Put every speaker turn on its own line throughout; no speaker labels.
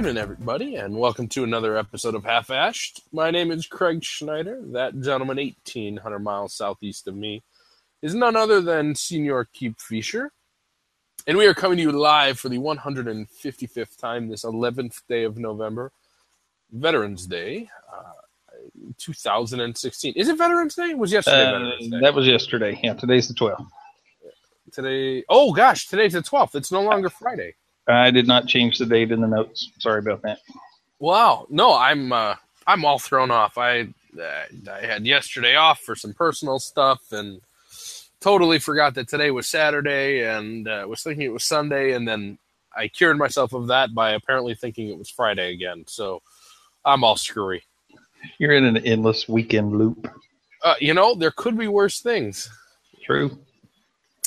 evening, everybody, and welcome to another episode of Half Ashed. My name is Craig Schneider. That gentleman, 1,800 miles southeast of me, is none other than Senior Kip Fisher. And we are coming to you live for the 155th time this 11th day of November, Veterans Day, uh, 2016. Is it Veterans Day? It was yesterday
Uh,
Veterans Day?
that was yesterday. Yeah, today's the 12th.
Today, oh gosh, today's the 12th. It's no longer Friday.
I did not change the date in the notes. Sorry about that.
Wow. No, I'm uh, I'm all thrown off. I I had yesterday off for some personal stuff and totally forgot that today was Saturday and uh, was thinking it was Sunday and then I cured myself of that by apparently thinking it was Friday again. So I'm all screwy.
You're in an endless weekend loop.
Uh, you know, there could be worse things.
True.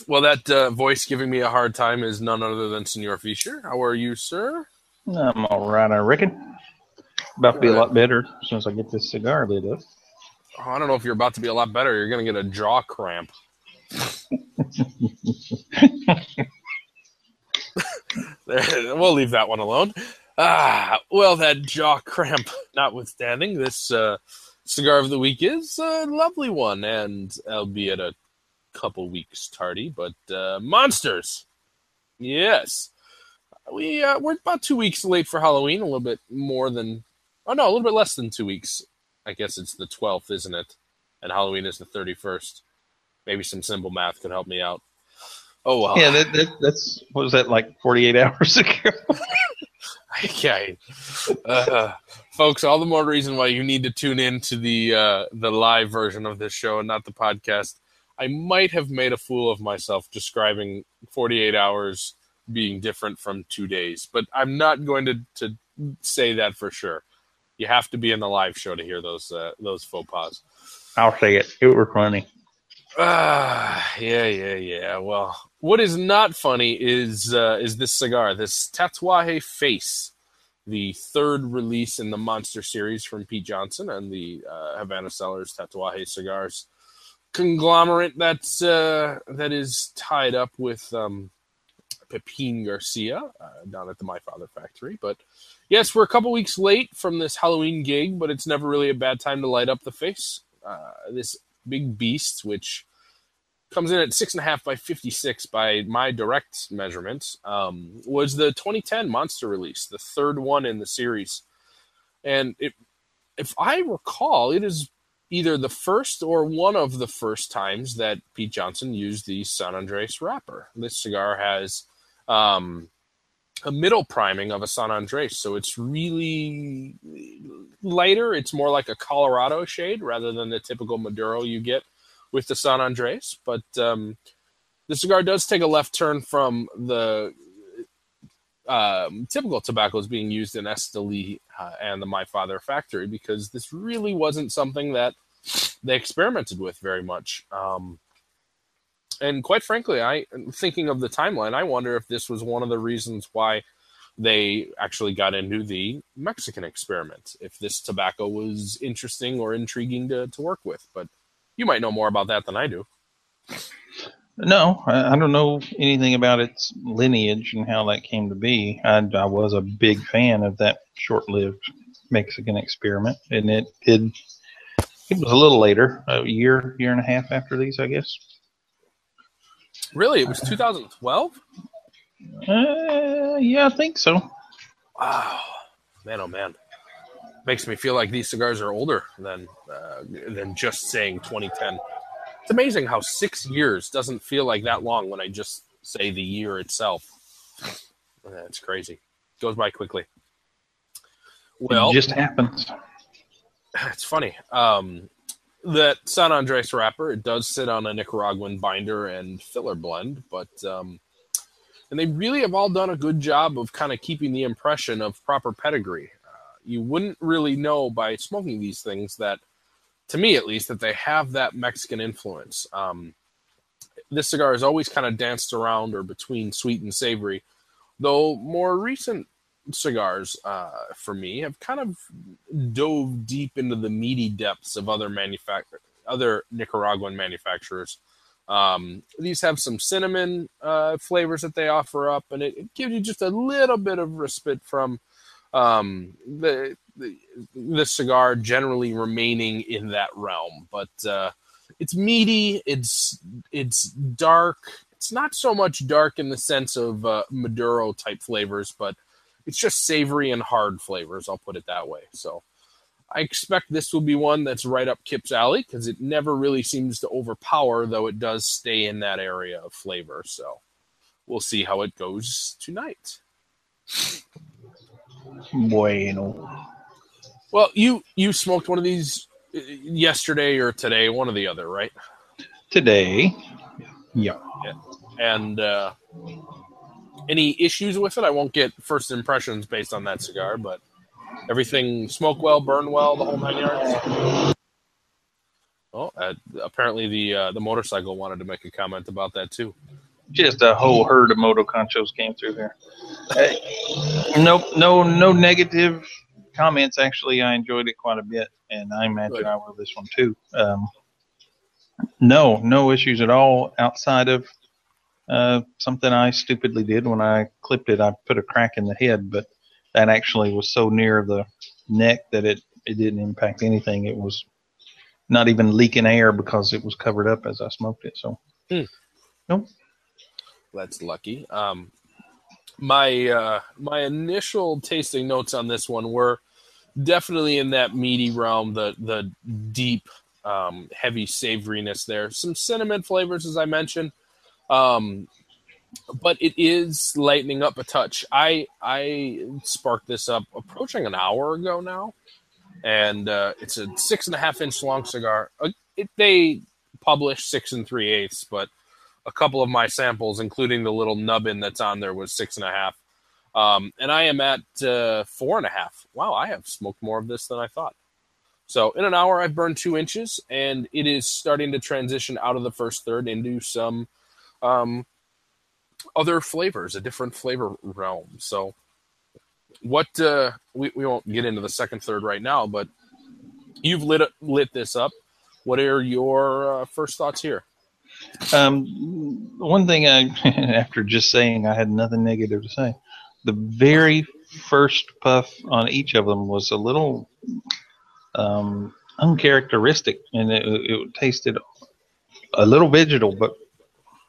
Well, that uh, voice giving me a hard time is none other than Senor Fisher. How are you, sir?
I'm all right, I reckon. About to be a lot better as soon as I get this cigar lit up.
Oh, I don't know if you're about to be a lot better. You're going to get a jaw cramp. we'll leave that one alone. Ah, well, that jaw cramp notwithstanding, this uh, cigar of the week is a lovely one, and albeit a couple weeks tardy, but uh, monsters. Yes, we uh, we're about two weeks late for Halloween. A little bit more than, oh no, a little bit less than two weeks. I guess it's the twelfth, isn't it? And Halloween is the thirty first. Maybe some simple math could help me out. Oh well.
Yeah, that, that, that's, what was that, like 48 hours ago?
Okay, uh, folks. All the more reason why you need to tune in to the uh, the live version of this show and not the podcast. I might have made a fool of myself describing 48 hours being different from two days, but I'm not going to to say that for sure. You have to be in the live show to hear those uh, those faux pas.
I'll say it. It was funny.
Ah, yeah, yeah, yeah. Well, what is not funny is uh, is this cigar, this Tatuaje Face, the third release in the Monster series from Pete Johnson and the uh, Havana Cellars Tatuaje cigars conglomerate that's uh, that is tied up with um, Pepin Garcia uh, down at the My Father factory. But yes, we're a couple weeks late from this Halloween gig, but it's never really a bad time to light up the face. Uh, this big beast, which comes in at six and a half by 56 by my direct measurement, um, was the 2010 monster release, the third one in the series. And it, if I recall, it is either the first or one of the first times that Pete Johnson used the San Andres wrapper. This cigar has um, a middle priming of a San Andres, so it's really lighter. It's more like a Colorado shade rather than the typical Maduro you get with the San Andres. But um, the cigar does take a left turn from the um, typical tobaccos being used in Esteli uh, and the My Father factory because this really wasn't something that they experimented with very much. Um, and quite frankly, I thinking of the timeline, I wonder if this was one of the reasons why they actually got into the Mexican experiment. If this tobacco was interesting or intriguing to, to work with, but you might know more about that than I do.
No, I, I don't know anything about its lineage and how that came to be. I, I was a big fan of that short-lived Mexican experiment, and it did. It was a little later, a year, year and a half after these, I guess.
Really, it was 2012.
Uh, yeah, I think so.
Wow, man, oh man, makes me feel like these cigars are older than uh, than just saying 2010. It's amazing how six years doesn't feel like that long when I just say the year itself. That's crazy. Goes by quickly. Well,
it just happens.
it's funny. Um, that San Andres wrapper, it does sit on a Nicaraguan binder and filler blend, but um, and they really have all done a good job of kind of keeping the impression of proper pedigree. Uh, you wouldn't really know by smoking these things that, to me at least, that they have that Mexican influence. Um, this cigar has always kind of danced around or between sweet and savory, though more recent cigars uh, for me have kind of dove deep into the meaty depths of other manufact- other Nicaraguan manufacturers. Um, these have some cinnamon uh, flavors that they offer up, and it, it, gives you just a little bit of respite from um, the, the cigar generally remaining in that realm. But uh, it's meaty. It's it's dark. It's not so much dark in the sense of uh, Maduro type flavors, but it's just savory and hard flavors. I'll put it that way. So I expect this will be one that's right up Kip's alley because it never really seems to overpower, though it does stay in that area of flavor. So we'll see how it goes tonight.
Bueno.
Well, you you smoked one of these uh, yesterday or today, one or the other, right?
Today. Yeah.
And uh, any issues with it? I won't get first impressions based on that cigar, but everything smoke well, burn well, the whole nine yards. Oh, uh, apparently the uh, the motorcycle wanted to make a comment about that too.
Just a whole herd of moto conchos came through here. Hey, no, no, no negative comments. Actually, I enjoyed it quite a bit, and I imagine
Good.
I will this one too. Um, no, no issues at all outside of uh, something I stupidly did when I clipped it. I put a crack in the head, but that actually was so near the neck that it, it didn't impact anything. It was not even leaking air because it was covered up as I smoked it. So,
Hmm.
nope.
That's lucky. Um, my uh, my initial tasting notes on this one were definitely in that meaty realm, the the deep, um, heavy savoriness there. Some cinnamon flavors, as I mentioned, um, but it is lightening up a touch. I I sparked this up approaching an hour ago now, and uh, it's a six and a half inch long cigar. Uh, it, they publish six and three eighths, but a couple of my samples, including the little nubbin that's on there, was six and a half. Um, and I am at uh, four and a half. Wow, I have smoked more of this than I thought. So in an hour, I've burned two inches, and it is starting to transition out of the first third into some um, other flavors, a different flavor realm. So what uh, we we won't get into the second third right now, but you've lit lit this up. What are your uh, first thoughts here?
Um, one thing I, after just saying I had nothing negative to say, the very first puff on each of them was a little um, uncharacteristic, and it, it tasted a little vegetal, but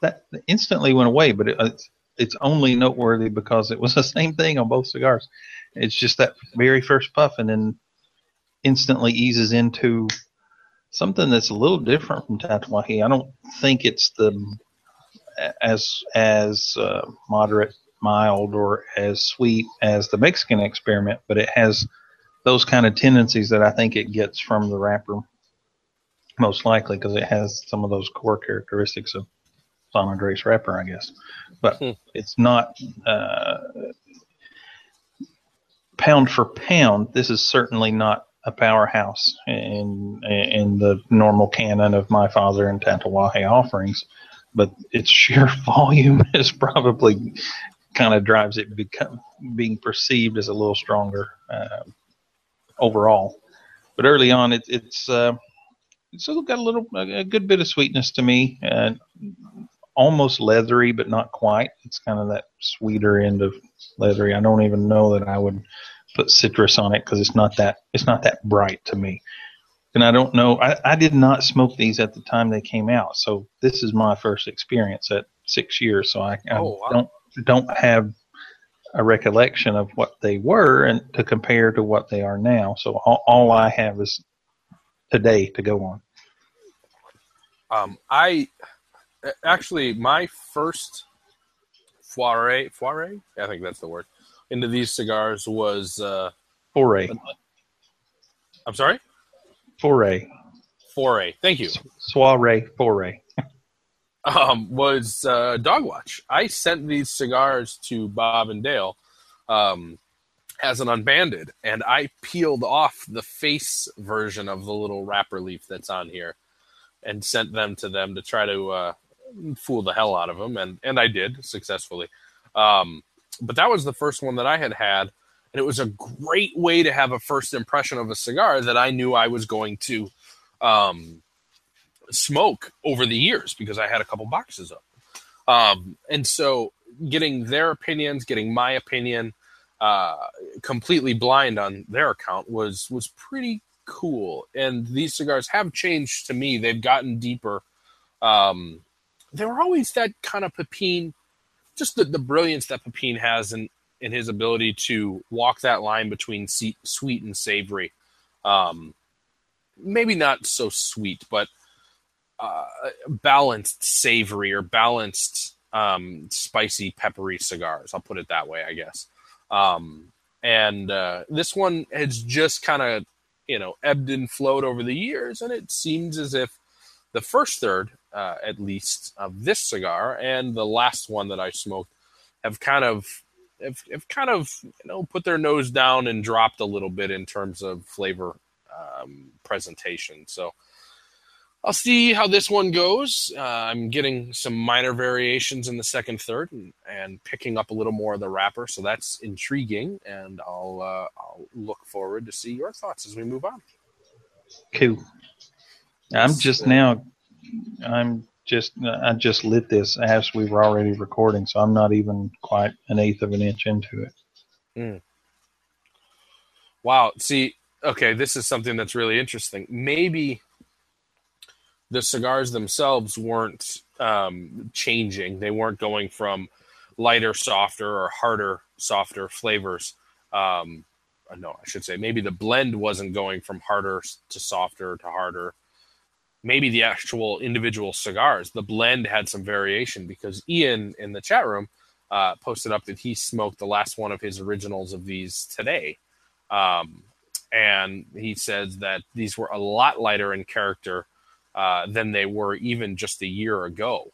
that instantly went away. But it, it's it's only noteworthy because it was the same thing on both cigars. It's just that very first puff, and then instantly eases into something that's a little different from Tatuaje. I don't think it's the as as uh, moderate, mild, or as sweet as the Mexican experiment, but it has those kind of tendencies that I think it gets from the wrapper, most likely because it has some of those core characteristics of San Andres wrapper, I guess. But
Hmm.
it's not uh, pound for pound. This is certainly not a powerhouse in in the normal canon of my father and Tatuaje offerings, but its sheer volume is probably kind of drives it become being perceived as a little stronger uh, overall. But early on, it, it's uh, it's still got a little a good bit of sweetness to me, and almost leathery, but not quite. It's kind of that sweeter end of leathery. I don't even know that I would put citrus on it because it's not that it's not that bright to me. And I don't know. I, I did not smoke these at the time they came out, so this is my first experience at six years. So I, I
Oh, wow.
don't don't have a recollection of what they were and to compare to what they are now. So all, all I have is today to go on.
Um, I actually my first foray foray I think that's the word into these cigars was uh,
Foray,
I'm sorry
foray,
foray. Thank you.
soiree, foray.
um, was uh, Dogwatch. I sent these cigars to Bob and Dale um, as an unbanded, and I peeled off the face version of the little wrapper leaf that's on here and sent them to them to try to uh, fool the hell out of them, and and I did successfully. Um, but that was the first one that I had had, and it was a great way to have a first impression of a cigar that I knew I was going to. Um, smoke over the years because I had a couple boxes of them. Um, and so getting their opinions, getting my opinion, uh, completely blind on their account was was pretty cool. And these cigars have changed to me. They've gotten deeper. Um, they were always that kind of Pepin, just the, the brilliance that Pepin has in, in his ability to walk that line between sweet and savory. Um, maybe not so sweet, but uh, balanced savory or balanced um, spicy peppery cigars. I'll put it that way, I guess. Um, and uh, this one has just kind of you know ebbed and flowed over the years, and it seems as if the first third, uh, at least, of this cigar and the last one that I smoked have kind of have, have kind of you know put their nose down and dropped a little bit in terms of flavor um, presentation. So I'll see how this one goes. Uh, I'm getting some minor variations in the second third and, and, picking up a little more of the wrapper, so that's intriguing. And I'll uh, I'll look forward to see your thoughts as we move on.
Cool. I'm just now. I'm just. I just lit this as we were already recording, so I'm not even quite an eighth of an inch into it.
Mm. Wow. See, okay, this is something that's really interesting. Maybe the cigars themselves weren't um, changing. They weren't going from lighter, softer, or harder, softer flavors. Um, uh, no, I should say maybe the blend wasn't going from harder to softer to harder. Maybe the actual individual cigars, the blend had some variation because Ian in the chat room uh, posted up that he smoked the last one of his originals of these today. Um, and he says that these were a lot lighter in character uh, than they were even just a year ago.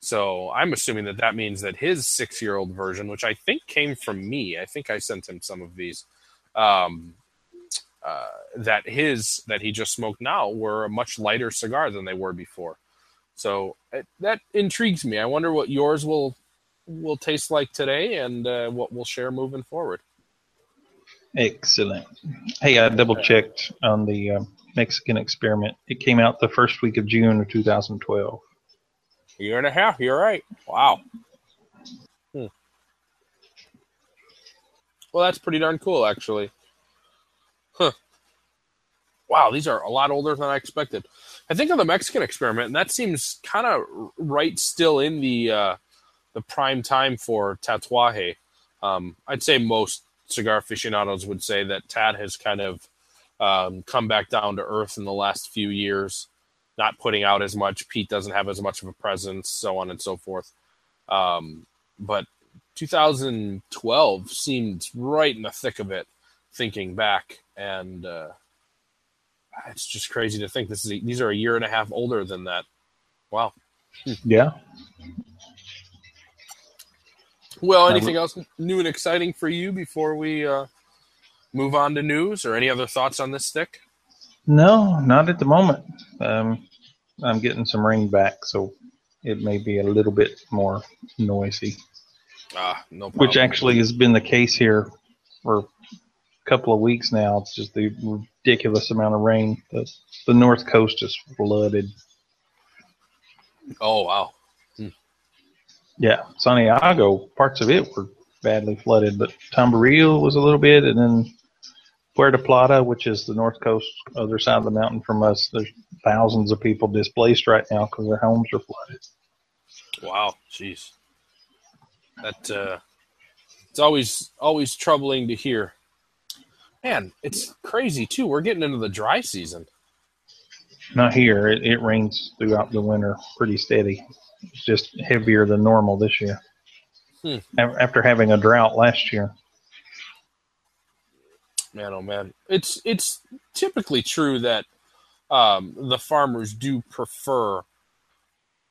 So I'm assuming that that means that his six year old version, which I think came from me, I think I sent him some of these, um, uh, that his that he just smoked now were a much lighter cigar than they were before. So it, that intrigues me. I wonder what yours will will taste like today and uh, what we'll share moving forward.
Excellent. Hey, I double checked on the uh, Mexican Experiment. It came out the first week of June of 2012.
A year and a half. You're right. Wow. Hmm. Well, that's pretty darn cool, actually. Huh. Wow, these are a lot older than I expected. I think of the Mexican experiment, and that seems kind of right still in the uh, the prime time for Tatuaje. Um, I'd say most cigar aficionados would say that Tat has kind of um, come back down to earth in the last few years, not putting out as much. Pete doesn't have as much of a presence, so on and so forth. Um, but 2012 seemed right in the thick of it, thinking back, and uh, it's just crazy to think this is a, these are a year and a half older than that. Wow.
Yeah.
Well, anything else new and exciting for you before we uh, move on to news or any other thoughts on this stick?
No, not at the moment. Um, I'm getting some rain back, so it may be a little bit more noisy.
Ah, no problem.
Which actually has been the case here for couple of weeks now. It's just the ridiculous amount of rain. The, the north coast is flooded.
Oh wow.
Hmm. Yeah, Santiago, parts of it were badly flooded, but Tamboril was a little bit, and then Puerto Plata, which is the north coast, other side of the mountain from us, there's thousands of people displaced right now because their homes are flooded.
Wow, jeez, that uh, it's always always troubling to hear. Man, it's crazy too. We're getting into the dry season.
Not here. It, it rains throughout the winter, pretty steady. It's just heavier than normal this year. Hmm. After having a drought last year
man, oh man, it's it's typically true that um, the farmers do prefer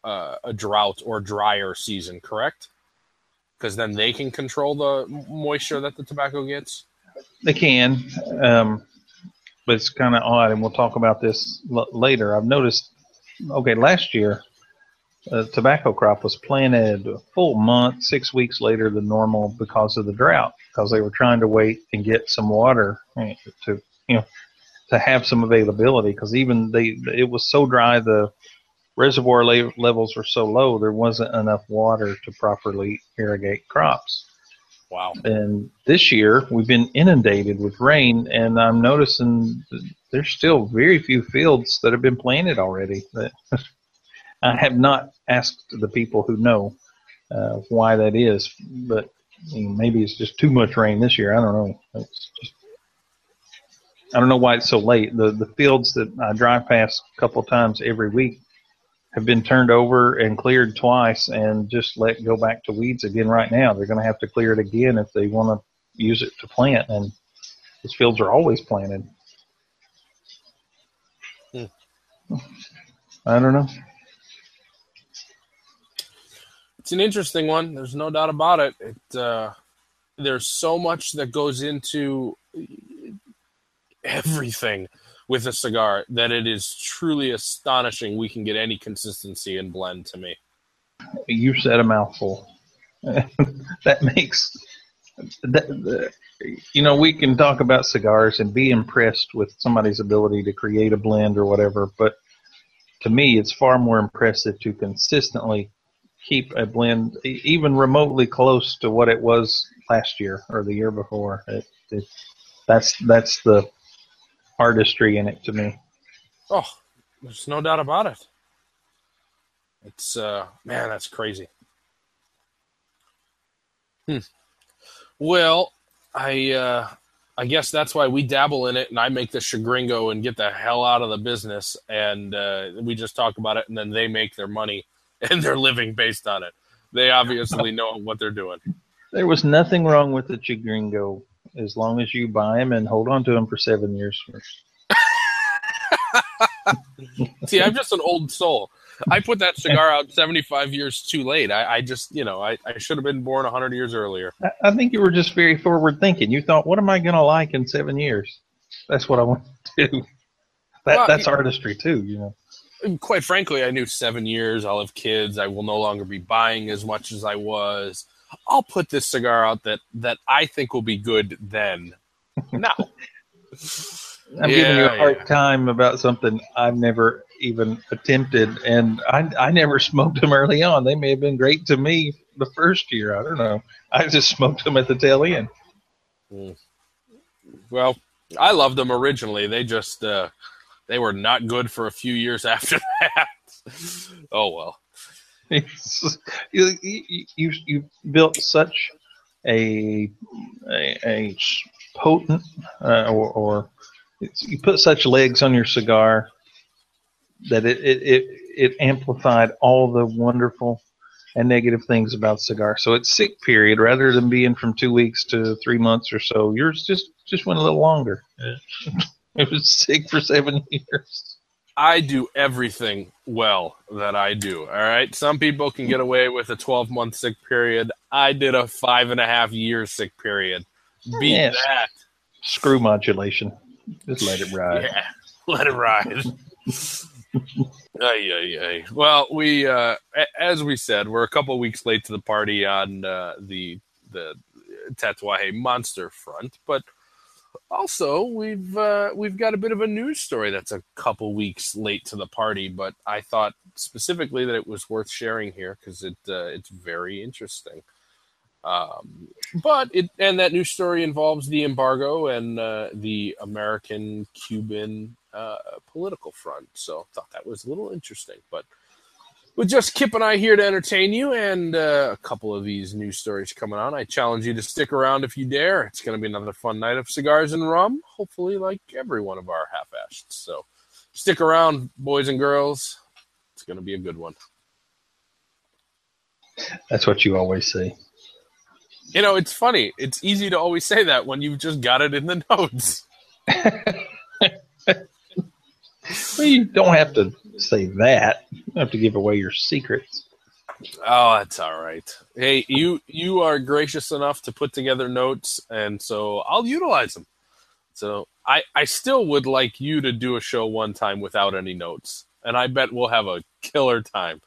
uh, a drought or drier season, correct? Because then they can control the moisture that the tobacco gets.
They can, um, but it's kind of odd, and we'll talk about this l- later. I've noticed. Okay, last year a tobacco crop was planted a full month, six weeks later than normal because of the drought, because they were trying to wait and get some water eh, to, you know, to have some availability. Because even they, it was so dry, the reservoir levels were so low, there wasn't enough water to properly irrigate crops.
Wow.
And this year we've been inundated with rain, and I'm noticing there's still very few fields that have been planted already. I have not asked the people who know uh, why that is, but maybe it's just too much rain this year. I don't know. It's just I don't know why it's so late. The the fields that I drive past a couple times every week have been turned over and cleared twice and just let go back to weeds again right now. They're going to have to clear it again if they want to use it to plant. And those fields are always planted. Hmm. I don't know.
It's an interesting one. There's no doubt about it. It uh, there's so much that goes into everything with a cigar that it is truly astonishing we can get any consistency and blend to me.
You said a mouthful. that makes that, you know we can talk about cigars and be impressed with somebody's ability to create a blend or whatever, but to me it's far more impressive to consistently keep a blend even remotely close to what it was last year or the year before. It, it, that's that's the artistry in it to me.
Oh, there's no doubt about it. It's uh man, that's crazy. Hmm. Well, I uh I guess that's why we dabble in it and I make the chagringo and get the hell out of the business and uh, we just talk about it and then they make their money and they're living based on it. They obviously know what they're doing.
There was nothing wrong with the chagringo as long as you buy them and hold on to them for seven years.
See, I'm just an old soul. I put that cigar out 75 years too late. I, I just, you know, I, I should have been born 100 years earlier.
I, I think you were just very forward thinking. You thought, what am I going to like in seven years? That's what I want to do. That, well, that's artistry too, you know.
Quite frankly, I knew seven years. I'll have kids. I will no longer be buying as much as I was. I'll put this cigar out that that I think will be good then. Now,
I'm yeah, giving you a hard yeah. time about something I've never even attempted, and I I never smoked them early on. They may have been great to me the first year. I don't know. I just smoked them at the tail end.
Mm. Well, I loved them originally. They just uh, they were not good for a few years after that. oh well.
you, you you built such a a, a potent uh, or, or you put such legs on your cigar that it, it, it, it amplified all the wonderful and negative things about cigar. So it's sick period rather than being from two weeks to three months or so. Yours just just went a little longer. it was sick for seven years.
I do everything well that I do. All right. Some people can get away with a 12 month sick period. I did a five and a half year sick period. Beat yes. that.
Screw modulation. Just let it ride.
Yeah. Let it ride. ay, ay, ay. Well, we, uh, as we said, we're a couple weeks late to the party on uh, the the Tatuaje monster front, but also we've uh, we've got a bit of a news story that's a couple weeks late to the party, but I thought specifically that it was worth sharing here because it uh, it's very interesting. Um, but it and that news story involves the embargo and uh, the American Cuban uh, political front. So I thought that was a little interesting, but with just Kip and I here to entertain you and uh, a couple of these news stories coming on, I challenge you to stick around if you dare. It's going to be another fun night of cigars and rum, hopefully, like every one of our half assed. So stick around, boys and girls. It's going to be a good one.
That's what you always say.
You know, it's funny. It's easy to always say that when you've just got it in the notes.
well, you don't have to say that. You don't have to give away your secrets.
Oh, that's all right. Hey, you you are gracious enough to put together notes, and so I'll utilize them. So I I still would like you to do a show one time without any notes, and I bet we'll have a killer time.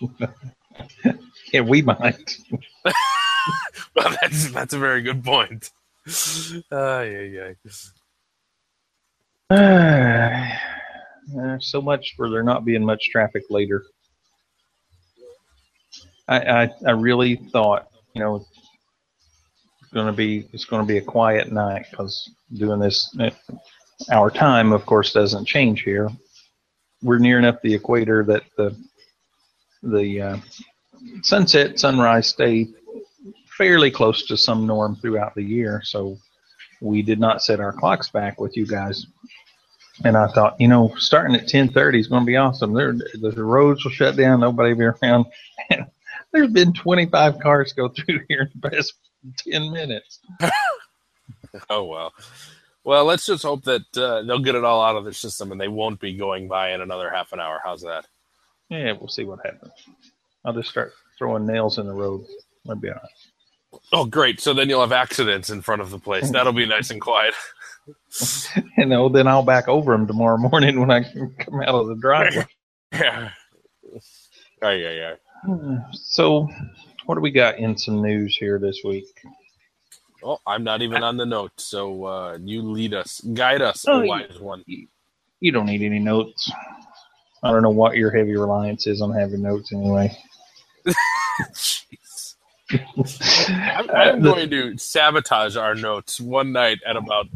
yeah, we might.
well, that's that's a very good point. Uh, yeah,
yeah. So much for there not being much traffic later. I, I, I really thought, you know, going to be it's going to be a quiet night because doing this our time, of course, doesn't change here. We're near enough the equator that the the uh, sunset sunrise stay fairly close to some norm throughout the year. So we did not set our clocks back with you guys. And I thought, you know, starting at 10:30 is going to be awesome. There, the roads will shut down. Nobody will be around. There's been 25 cars go through here in the past 10 minutes.
oh well. Well, let's just hope that uh, they'll get it all out of their system and they won't be going by in another half an hour. How's that?
Yeah, we'll see what happens. I'll just start throwing nails in the road. That'll be all right.
Oh, great. So then you'll have accidents in front of the place. That'll be nice and quiet.
you know, then I'll back over them tomorrow morning when I come out of the driveway.
yeah. Oh, yeah,
yeah. So, what do we got in some news here this week?
Oh, I'm not even on the note, so uh, you lead us, guide us, oh, wise one.
You don't need any notes. I don't know what your heavy reliance is on having notes anyway.
I'm, I'm going to sabotage our notes one night at about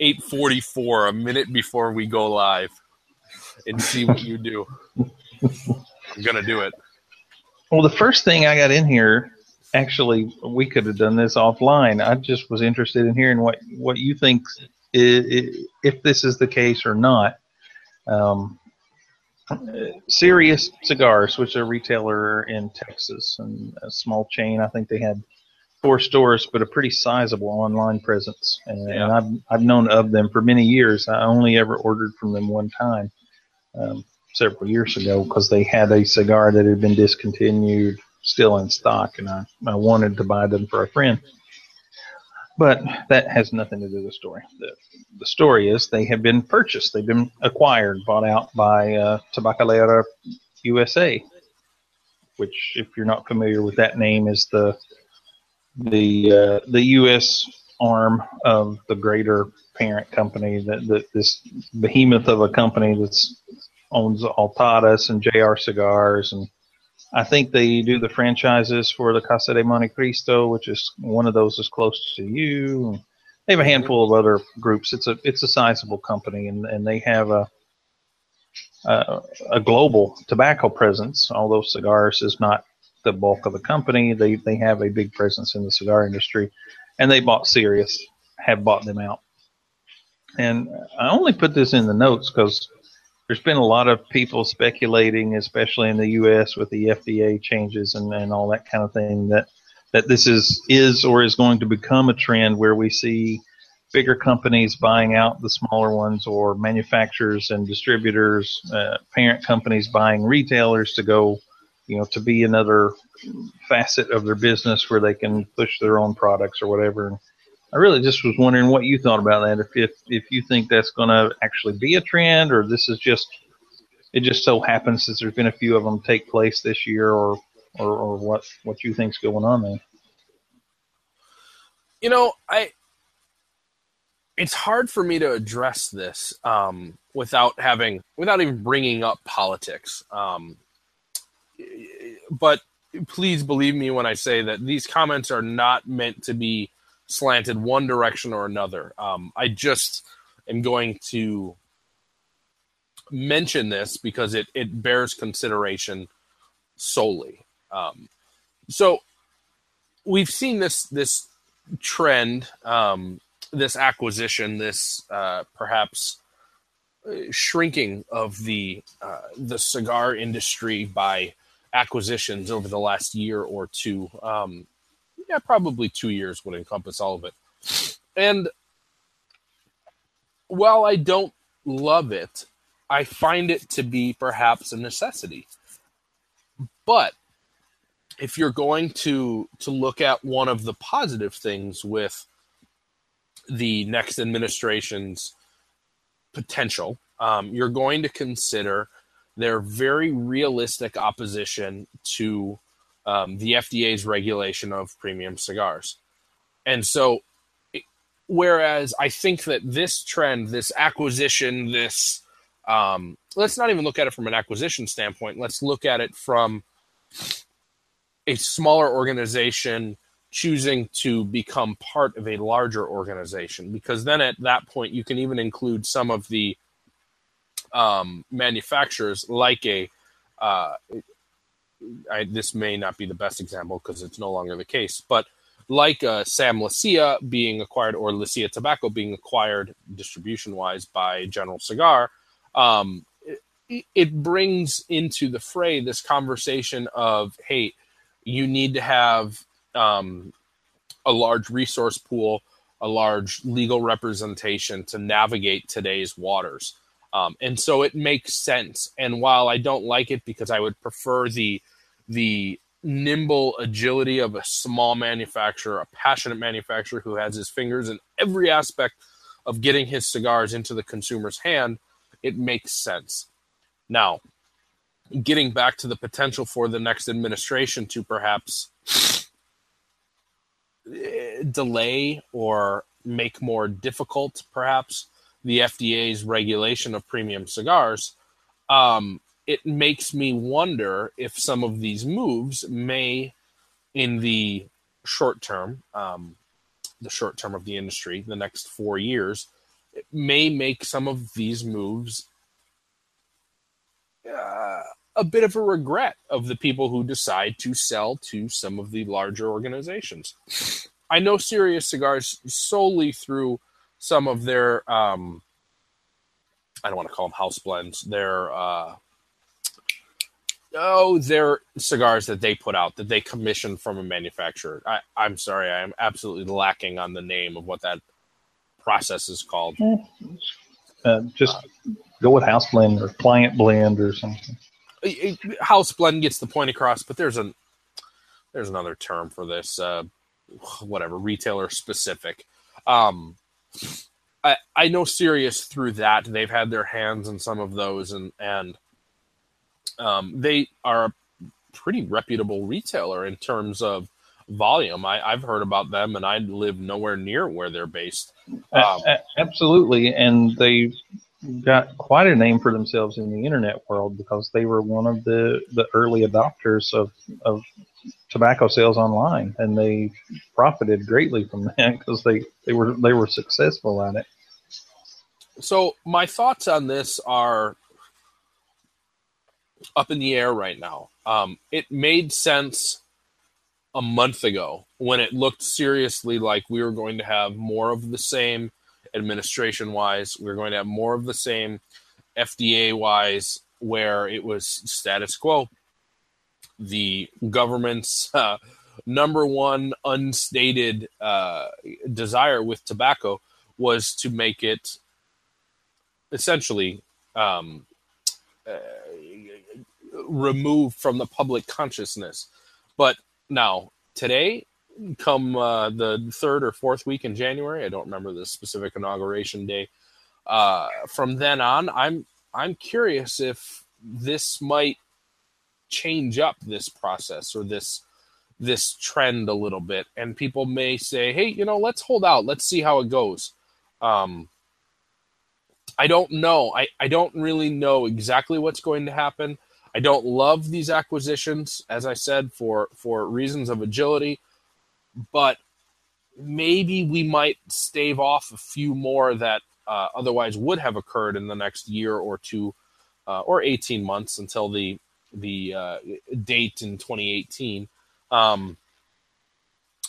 8:44, a minute before we go live, and see what you do. I'm gonna do it.
Well, the first thing I got in here actually we could have done this offline. I just was interested in hearing what what you think if this is the case or not. Um, Serious Cigars, which is a retailer in Texas and a small chain. I think they had four stores, but a pretty sizable online presence. And, yeah. and I've I've known of them for many years. I only ever ordered from them one time. Um, several years ago because they had a cigar that had been discontinued still in stock, and I, I wanted to buy them for a friend. But that has nothing to do with the story. The, the story is they have been purchased, they've been acquired, bought out by uh, Tabacalera USA, which, if you're not familiar with that name, is the the uh, the U.S. arm of the greater parent company that, that this behemoth of a company that's owns Altadis and JR Cigars and I think they do the franchises for the Casa de Montecristo, which is one of those is close to you. They have a handful of other groups. It's a it's a sizable company, and, and they have a, a a global tobacco presence. Although cigars is not the bulk of the company, they they have a big presence in the cigar industry, and they bought Serious, have bought them out. And I only put this in the notes because there's been a lot of people speculating, especially in the U.S. with the FDA changes and, and all that kind of thing, that that this is is or is going to become a trend where we see bigger companies buying out the smaller ones, or manufacturers and distributors, uh, parent companies buying retailers to go, you know, to be another facet of their business where they can push their own products or whatever. And I really just was wondering what you thought about that. If if, if you think that's going to actually be a trend, or this is just it just so happens that there's been a few of them take place this year, or or, or what what you think's going on there.
You know, I it's hard for me to address this um, without having without even bringing up politics. Um, but please believe me when I say that these comments are not meant to be slanted one direction or another. Um, I just am going to mention this because it, it bears consideration solely. Um, so we've seen this this trend, um, this acquisition, this uh, perhaps uh, shrinking of the uh, the cigar industry by acquisitions over the last year or two. Um, yeah, probably two years would encompass all of it. And while I don't love it, I find it to be perhaps a necessity. But if you're going to to look at one of the positive things with the next administration's potential, um, you're going to consider their very realistic opposition to um, the FDA's regulation of premium cigars. And so, whereas I think that this trend, this acquisition, this, um, let's not even look at it from an acquisition standpoint, let's look at it from a smaller organization choosing to become part of a larger organization because then at that point you can even include some of the um, manufacturers like a uh, I, this may not be the best example because it's no longer the case, but like uh, Sam Leccia being acquired or Leccia Tobacco being acquired distribution wise by General Cigar, um, it, it brings into the fray this conversation of hey, you need to have um, a large resource pool, a large legal representation to navigate today's waters. Um, and so it makes sense. And while I don't like it because I would prefer the the nimble agility of a small manufacturer, a passionate manufacturer who has his fingers in every aspect of getting his cigars into the consumer's hand, it makes sense. Now, getting back to the potential for the next administration to perhaps eh, delay or make more difficult, perhaps, the FDA's regulation of premium cigars, um, it makes me wonder if some of these moves may, in the short term, um, the short term of the industry, the next four years, may make some of these moves uh, a bit of a regret of the people who decide to sell to some of the larger organizations. I know Serious Cigars solely through some of their um, I don't want to call them house blends. Their uh, oh, their cigars that they put out that they commission from a manufacturer. I, I'm sorry, I am absolutely lacking on the name of what that process is called.
Uh, just uh, go with house blend or client blend or something.
House blend gets the point across, but there's a there's another term for this. Uh, whatever retailer specific. Um, I I know Serious through that they've had their hands in some of those, and and um, they are a pretty reputable retailer in terms of volume. I, have heard about them, and I live nowhere near where they're based.
Um, absolutely, and they got quite a name for themselves in the internet world because they were one of the, the early adopters of, of tobacco sales online, and they profited greatly from that because they, they were they were successful at it.
So my thoughts on this are up in the air right now. Um, it made sense a month ago when it looked seriously like we were going to have more of the same administration wise. We are going to have more of the same FDA wise, where it was status quo. The government's uh, number one unstated uh, desire with tobacco was to make it essentially um, uh, removed from the public consciousness. But now, today, come uh, the third or fourth week in January, I don't remember the specific inauguration day. Uh, from then on, I'm I'm curious if this might change up this process or this this trend a little bit, and people may say, "Hey, you know, let's hold out. Let's see how it goes." Um, I don't know. I, I don't really know exactly what's going to happen. I don't love these acquisitions, as I said, for for reasons of agility, but maybe we might stave off a few more that uh, otherwise would have occurred in the next year or two, uh, or eighteen months until the the uh, date in 2018. Um,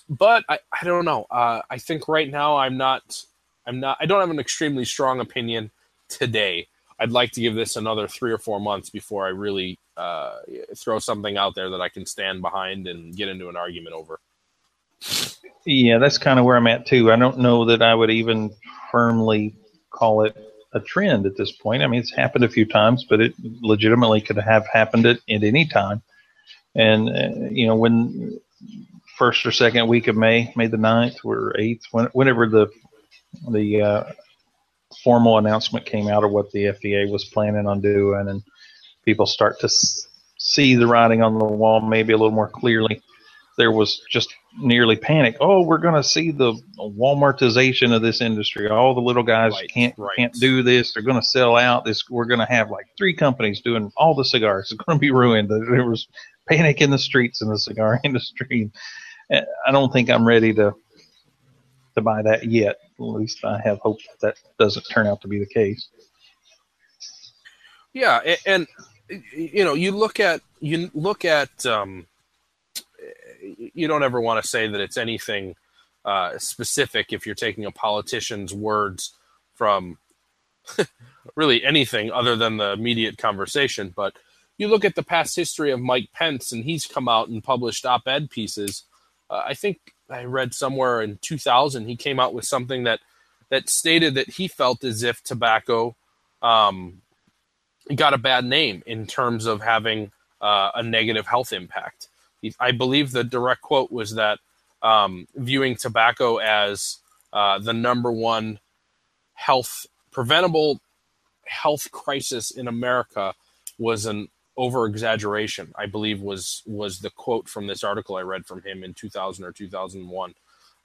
but I, I don't know. Uh, I think right now I'm not I'm not I don't have an extremely strong opinion today. I'd like to give this another three or four months before I really uh, throw something out there that I can stand behind and get into an argument over.
Yeah, that's kind of where I'm at too. I don't know that I would even firmly call it a trend at this point. I mean, it's happened a few times, but it legitimately could have happened at, at any time. And, uh, you know, when first or second week of May, May the 9th or 8th, when, whenever the, the, uh, formal announcement came out of what the FDA was planning on doing, and people start to see the writing on the wall maybe a little more clearly. There was just nearly panic. Oh, we're going to see the Walmartization of this industry. All the little guys right, can't right. can't do this. They're going to sell out. This we're going to have like three companies doing all the cigars. It's going to be ruined. There was panic in the streets in the cigar industry. I don't think I'm ready to to buy that yet. At least I have hope that, that doesn't turn out to be the case.
Yeah, and, and you know, you look at you look at um, you don't ever want to say that it's anything uh, specific if you're taking a politician's words from really anything other than the immediate conversation. But you look at the past history of Mike Pence, and he's come out and published op ed pieces. Uh, I think I read somewhere in 2000 he came out with something that that stated that he felt as if tobacco um, got a bad name in terms of having uh, a negative health impact. I believe the direct quote was that um, viewing tobacco as uh, the number one health preventable health crisis in America was an over exaggeration. I believe was was the quote from this article I read from him in 2000 or 2001,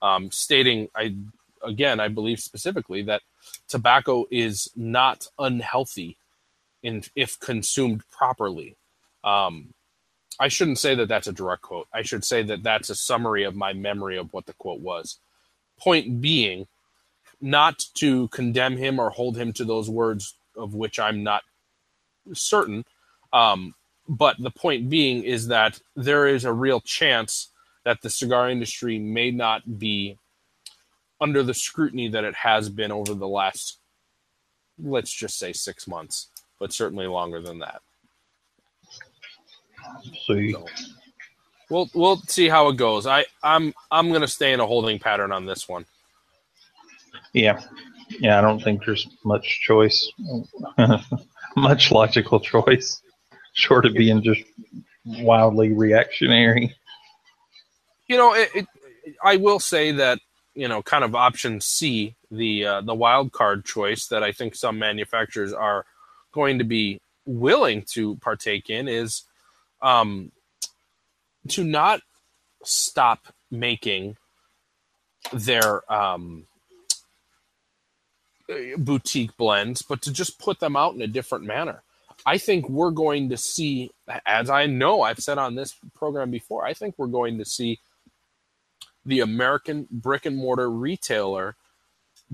um, stating I again I believe specifically that tobacco is not unhealthy in if consumed properly. Um, I shouldn't say that that's a direct quote. I should say that that's a summary of my memory of what the quote was. Point being, not to condemn him or hold him to those words of which I'm not certain. Um, but the point being is that there is a real chance that the cigar industry may not be under the scrutiny that it has been over the last, let's just say, six months, but certainly longer than that.
See. So
we'll we'll see how it goes. I I'm I'm gonna stay in a holding pattern on this one.
Yeah, yeah. I don't think there's much choice, much logical choice, short of being just wildly reactionary.
You know, it, it, I will say that you know, kind of option C, the uh, the wild card choice that I think some manufacturers are going to be willing to partake in is um, to not stop making their um, boutique blends, but to just put them out in a different manner. I think we're going to see, as I know I've said on this program before, I think we're going to see the American brick and mortar retailer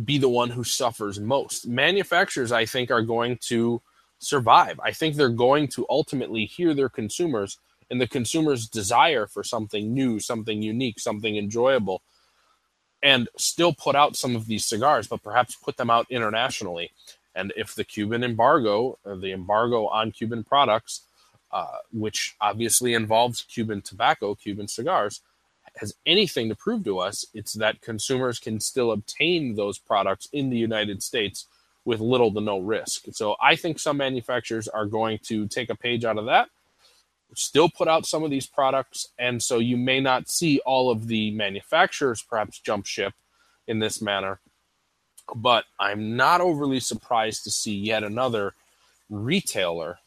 be the one who suffers most. Manufacturers, I think, are going to survive. I think they're going to ultimately hear their consumers and the consumer's desire for something new, something unique, something enjoyable, and still put out some of these cigars, but perhaps put them out internationally. And if the Cuban embargo, uh, the embargo on Cuban products, uh, which obviously involves Cuban tobacco, Cuban cigars, has anything to prove to us, it's that consumers can still obtain those products in the United States with little to no risk. So I think some manufacturers are going to take a page out of that, still put out some of these products, and so you may not see all of the manufacturers perhaps jump ship in this manner. But I'm not overly surprised to see yet another retailer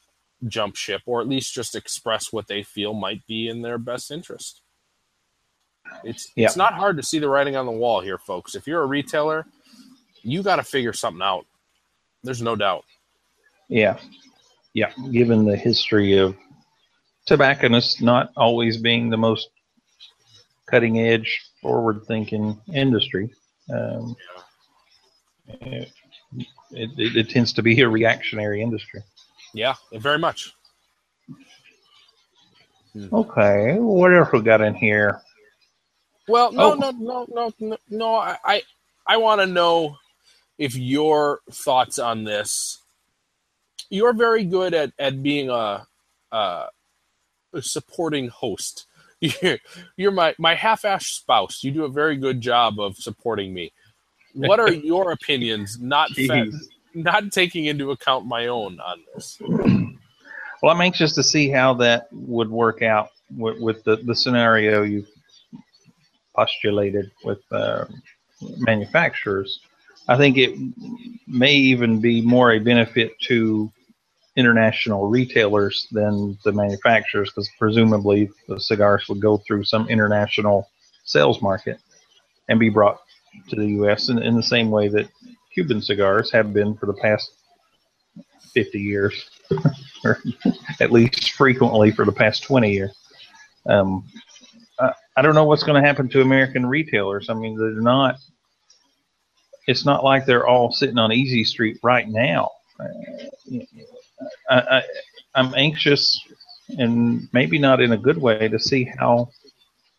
jump ship or at least just express what they feel might be in their best interest. It's it's not hard to see the writing on the wall here, folks. If you're a retailer, you got to figure something out. There's no doubt.
Yeah. Yeah. Given the history of tobacconists not always being the most cutting edge, forward thinking industry, um, yeah. it, it, it, tends to be a reactionary industry.
Yeah, very much.
Okay, what else we got in here?
Well, no, oh. no, no, no, no, no. I, I, I want to know if your thoughts on this. You're very good at, at being a, a, a supporting host. You're, you're my, my half-ass spouse. You do a very good job of supporting me. What are your opinions, not not taking into account my own on this?
Well, I'm anxious to see how that would work out with, with the, the scenario you've postulated with uh, manufacturers. I think it may even be more a benefit to international retailers than the manufacturers because presumably the cigars would go through some international sales market and be brought to the U.S. in, in the same way that Cuban cigars have been for the past 50 years, or at least frequently for the past 20 years. Um, I don't know what's going to happen to American retailers. I mean, they're not. It's not like they're all sitting on Easy Street right now. Uh, I, I, I'm anxious, and maybe not in a good way, to see how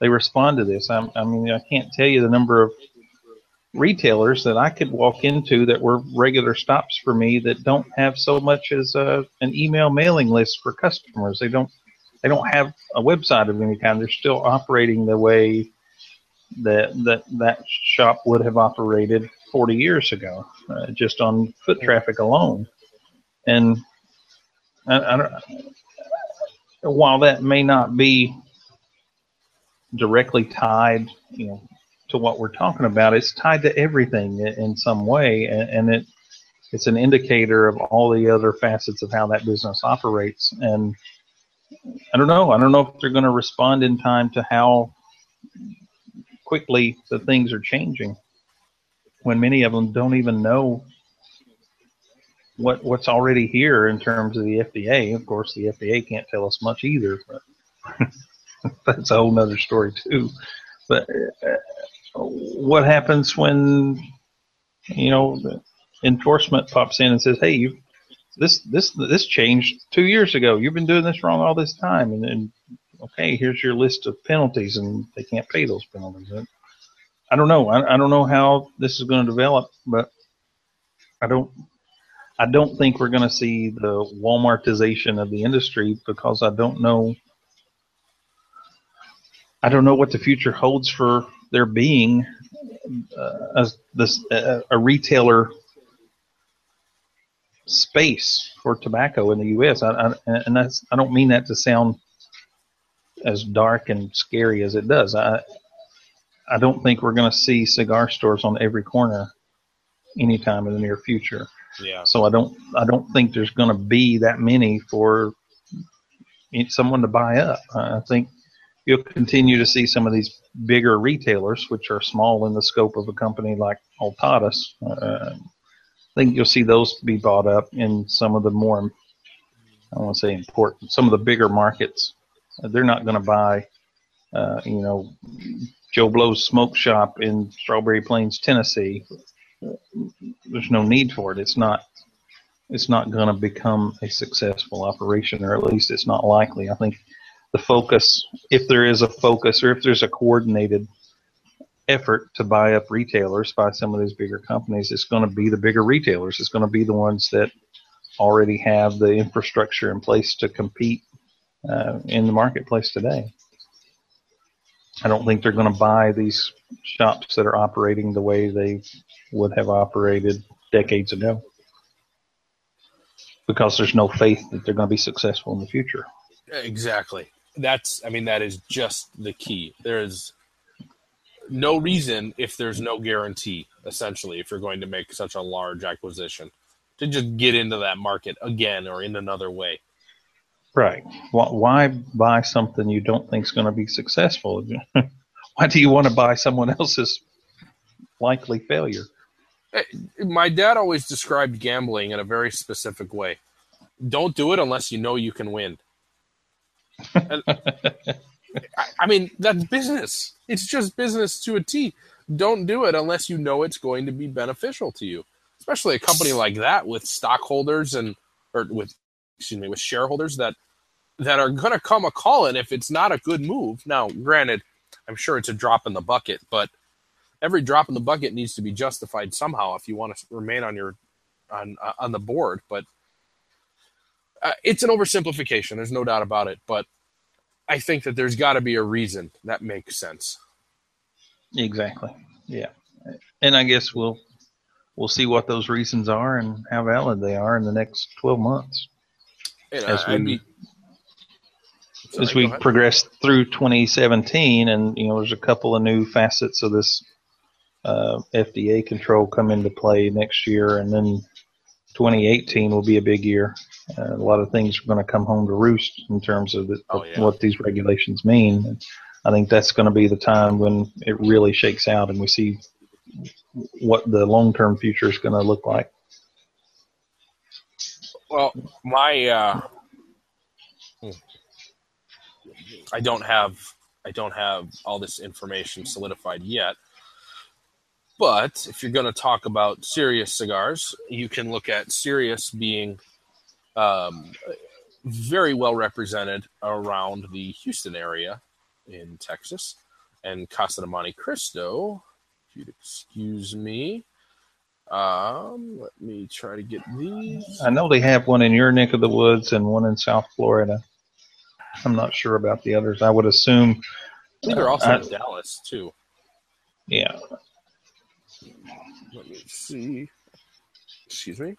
they respond to this. I'm, I mean, I can't tell you the number of retailers that I could walk into that were regular stops for me that don't have so much as a, an email mailing list for customers. They don't they don't have a website of any kind. They're still operating the way that that that shop would have operated 40 years ago, uh, just on foot traffic alone. And I, I don't, while that may not be directly tied, you know, to what we're talking about, it's tied to everything in some way, and, and it it's an indicator of all the other facets of how that business operates. And I don't know. I don't know if they're going to respond in time to how quickly the things are changing when many of them don't even know what what's already here in terms of the FDA. Of course, the FDA can't tell us much either, but that's a whole other story too. But uh, what happens when you know enforcement pops in and says, "Hey, you this this this changed two years ago. You've been doing this wrong all this time," and then okay, here's your list of penalties, and they can't pay those penalties. I don't know. I, I don't know how this is going to develop, but I don't. I don't think we're going to see the Walmartization of the industry because I don't know. I don't know what the future holds for there being uh, a, this, uh, a retailer space for tobacco in the U.S. I, I, and that's, I don't mean that to sound as dark and scary as it does. I I don't think we're going to see cigar stores on every corner anytime in the near future.
Yeah.
So I don't I don't think there's going to be that many for someone to buy up. I think you'll continue to see some of these bigger retailers, which are small in the scope of a company like Altadis. Uh, I think you'll see those be bought up in some of the more, I don't want to say important, some of the bigger markets. They're not going to buy, uh, you know, Joe Blow's smoke shop in Strawberry Plains, Tennessee. There's no need for it. It's not. It's not going to become a successful operation, or at least it's not likely. I think the focus, if there is a focus, or if there's a coordinated effort to buy up retailers by some of these bigger companies, it's going to be the bigger retailers. It's going to be the ones that already have the infrastructure in place to compete uh, in the marketplace today. I don't think they're going to buy these shops that are operating the way they would have operated decades ago because there's no faith that they're going to be successful in the future.
Exactly. That's, I mean, that is just the key. There is no reason if there's no guarantee, essentially, if you're going to make such a large acquisition, to just get into that market again or in another way.
Right. Why buy something you don't think is going to be successful? Why do you want to buy someone else's likely failure?
Eh, my dad always described gambling in a very specific way. Don't do it unless you know you can win. I mean, that's business. It's just business to a T. Don't do it unless you know it's going to be beneficial to you. Especially a company like that with stockholders and or with excuse me, with shareholders that that are going to come a calling if it's not a good move. Now, granted, I'm sure it's a drop in the bucket, but every drop in the bucket needs to be justified somehow if you want to remain on your on uh, on the board. But uh, it's an oversimplification. There's no doubt about it. But I think that there's got to be a reason that makes sense.
Exactly. Yeah. And I guess we'll we'll see what those reasons are and how valid they are in the next 12 months.
And as we, be,
sorry, as we progress through 2017 and you know there's a couple of new facets of this uh, FDA control come into play next year and then 2018 will be a big year uh, a lot of things are going to come home to roost in terms of, the, oh, yeah. what these regulations mean. And I think that's going to be the time when it really shakes out and we see what the long term future is going to look like.
Well, my uh, I don't have I don't have all this information solidified yet. But if you're going to talk about Serious cigars, you can look at Serious being um, very well represented around the Houston area in Texas. And Casa de Montecristo, if you'd excuse me, um, let me try to get these.
I know they have one in your neck of the woods and one in South Florida. I'm not sure about the others. I would assume.
I think they're also
uh,
in Dallas too.
Yeah.
Let me see. Excuse me.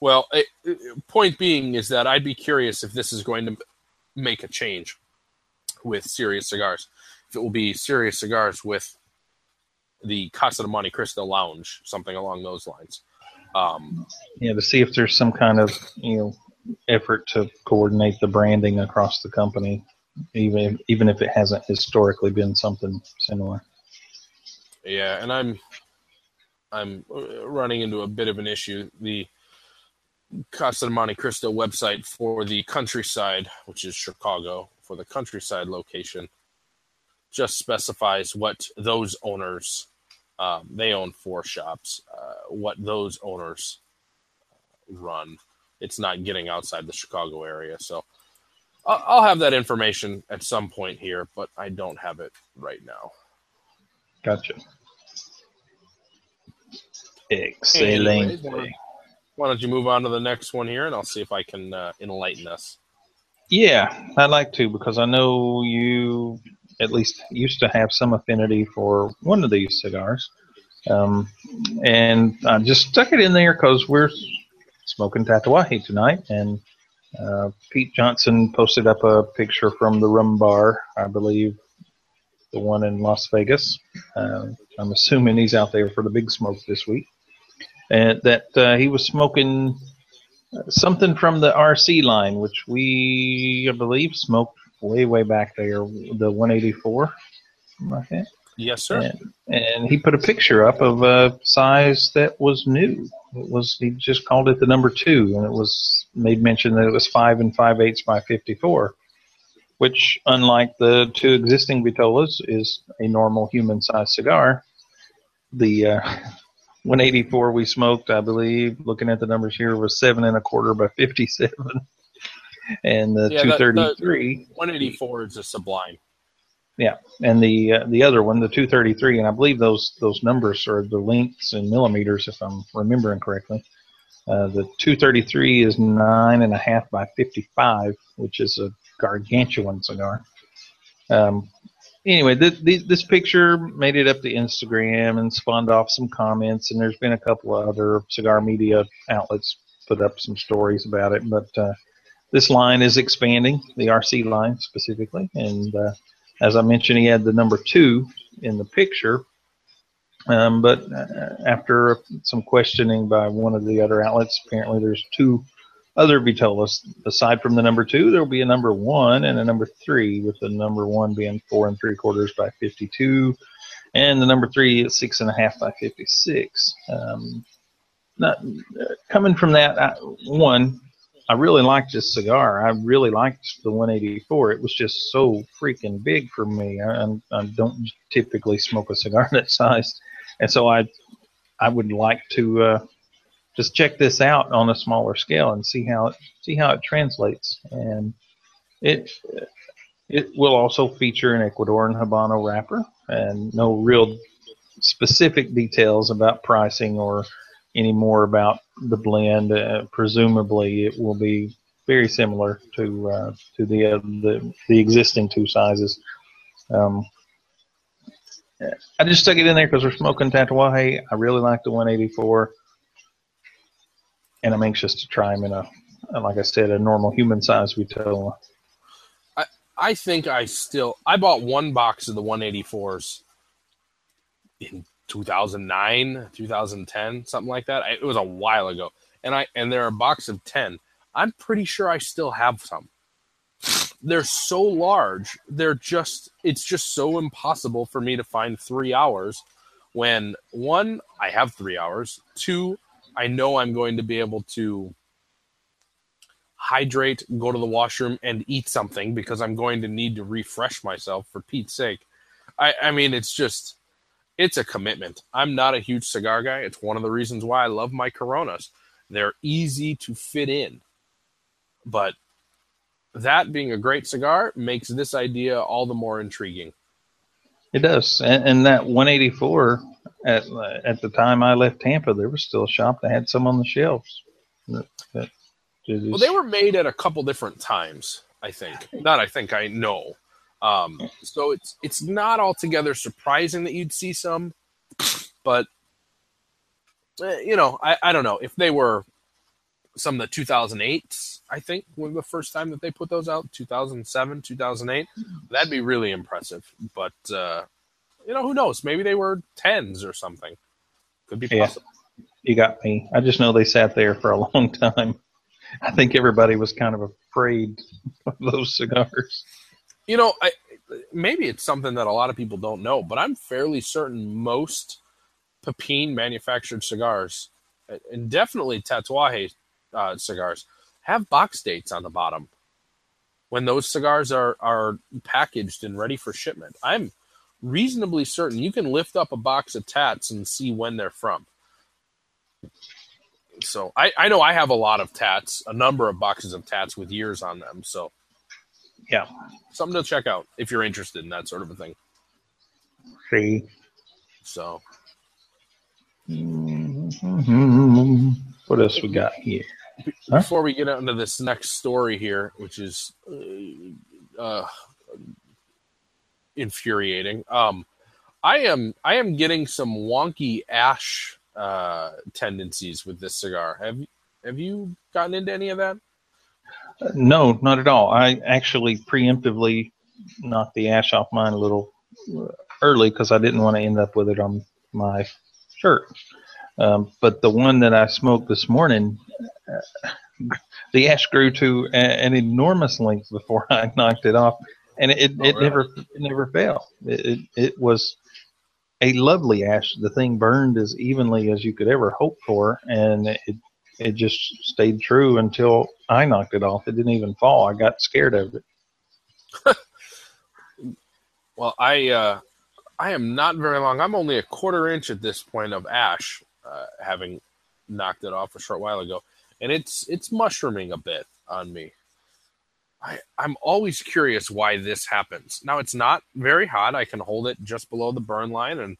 Well, it, it- point being is that I'd be curious if this is going to make a change with Serious Cigars. If it will be Serious Cigars with the Casa de Montecristo Lounge, something along those lines. Um,
Yeah, to see if there's some kind of you know effort to coordinate the branding across the company, even even if it hasn't historically been something similar.
Yeah, and I'm I'm running into a bit of an issue. The Casa de Montecristo website for the countryside, which is Chicago, for the countryside location, just specifies what those owners um, they own four shops. Uh, what those owners run. It's not getting outside the Chicago area, so I'll, I'll have that information at some point here, but I don't have it right now.
Gotcha.
Anyways,
Excelente.
Why don't you move on to the next one here, and I'll see if I can uh, enlighten us.
Yeah, I'd like to because I know you at least used to have some affinity for one of these cigars. Um, and I just stuck it in there because we're smoking Tatuaje tonight. And uh, Pete Johnson posted up a picture from the Rum Bar, I believe, the one in Las Vegas. Uh, I'm assuming he's out there for the big smoke this week. And that uh, he was smoking something from the RC line, which we, I believe, smoked way, way back there, the 184, something like that.
Yes, sir.
And, and he put a picture up of a size that was new. It was he just called it the number two, and it was made mention that it was five and five eighths by 54, which, unlike the two existing Vitolas, is a normal human-sized cigar. The uh, 184 we smoked, I believe, looking at the numbers here, was seven and a quarter by 57, and the
Yeah, that- the-
233
184 is a sublime.
yeah, and the uh, the other one, the 233, and I believe those those numbers are the lengths in millimeters, if I'm remembering correctly. Uh, the 233 is nine and a half by 55, which is a gargantuan cigar. Um, anyway, th- th- this picture made it up to Instagram and spawned off some comments, and there's been a couple of other cigar media outlets put up some stories about it. But uh, this line is expanding, the RC line specifically, and uh, as I mentioned, he had the number two in the picture. Um, but uh, after some questioning by one of the other outlets, apparently there's two other Vitolas. Aside from the number two, there will be a number one and a number three, with the number one being four and three quarters by 52, and the number three is six and a half by 56. Um, not, uh, coming from that, I, one, I really liked this cigar. I really liked the 184. It was just so freaking big for me. I, I don't typically smoke a cigar that size, and so I, I would like to uh, just check this out on a smaller scale and see how it see how it translates. And it it will also feature an Ecuadorian Habano wrapper, and no real specific details about pricing or any more about the blend. Uh, presumably, it will be very similar to uh, to the, uh, the the existing two sizes. Um, I just stuck it in there because we're smoking Tatuaje. I really like the 184, and I'm anxious to try them in a, like I said, a normal human size Vitola.
I I think I still I bought one box of the 184s in 2009, 2010, something like that. I- It was a while ago, and I and there are a box of 10. I'm pretty sure I still have some. They're so large. They're just it's just so impossible for me to find 3 hours when one I have 3 hours, two I know I'm going to be able to hydrate, go to the washroom, and eat something because I'm going to need to refresh myself for Pete's sake. I, I mean, it's just, it's a commitment. I'm not a huge cigar guy. It's one of the reasons why I love my Coronas. They're easy to fit in. But that being a great cigar makes this idea all the more intriguing.
It does, and, and that 184 at at the time I left Tampa, there was still a shop that had some on the shelves. That, that
Well, they were made at a couple different times. I think not. I think I know. Um, so it's it's not altogether surprising that you'd see some, but eh, you know, I, I don't know if they were some of the 2008s. I think were the first time that they put those out. 2007, 2008. That'd be really impressive. But uh, you know, who knows? Maybe they were tens or something. Could be
Yeah.
possible.
you got me. I just know they sat there for a long time. I think everybody was kind of afraid of those cigars.
You know, I, maybe it's something that a lot of people don't know, but I'm fairly certain most Pepin manufactured cigars, and definitely Tatuaje uh, cigars, have box dates on the bottom when those cigars are are packaged and ready for shipment. I'm reasonably certain you can lift up a box of tats and see when they're from. So I, I know I have a lot of tats, a number of boxes of tats with years on them. So
Yeah.
something to check out if you're interested in that sort of a thing.
See.
So.
What else we got here? Huh?
before we get into this next story here, which is uh, uh, infuriating, um, I am I am getting some wonky ash uh, tendencies with this cigar. Have you have you gotten into any of that?
No, not at all. I actually preemptively knocked the ash off mine a little early because I didn't want to end up with it on my shirt. Um, but the one that I smoked this morning, uh, the ash grew to a, an enormous length before I knocked it off, and it, it,
Oh,
it
really?
never it never fell. It, it it was a lovely ash. The thing burned as evenly as you could ever hope for, and it it just stayed true until I knocked it off. It didn't even fall. I got scared of it.
Well, I uh, I am not very long. I'm only a quarter inch at this point of ash, uh, having knocked it off a short while ago, and it's it's mushrooming a bit on me. I I'm always curious why this happens. Now it's not very hot. I can hold it just below the burn line, and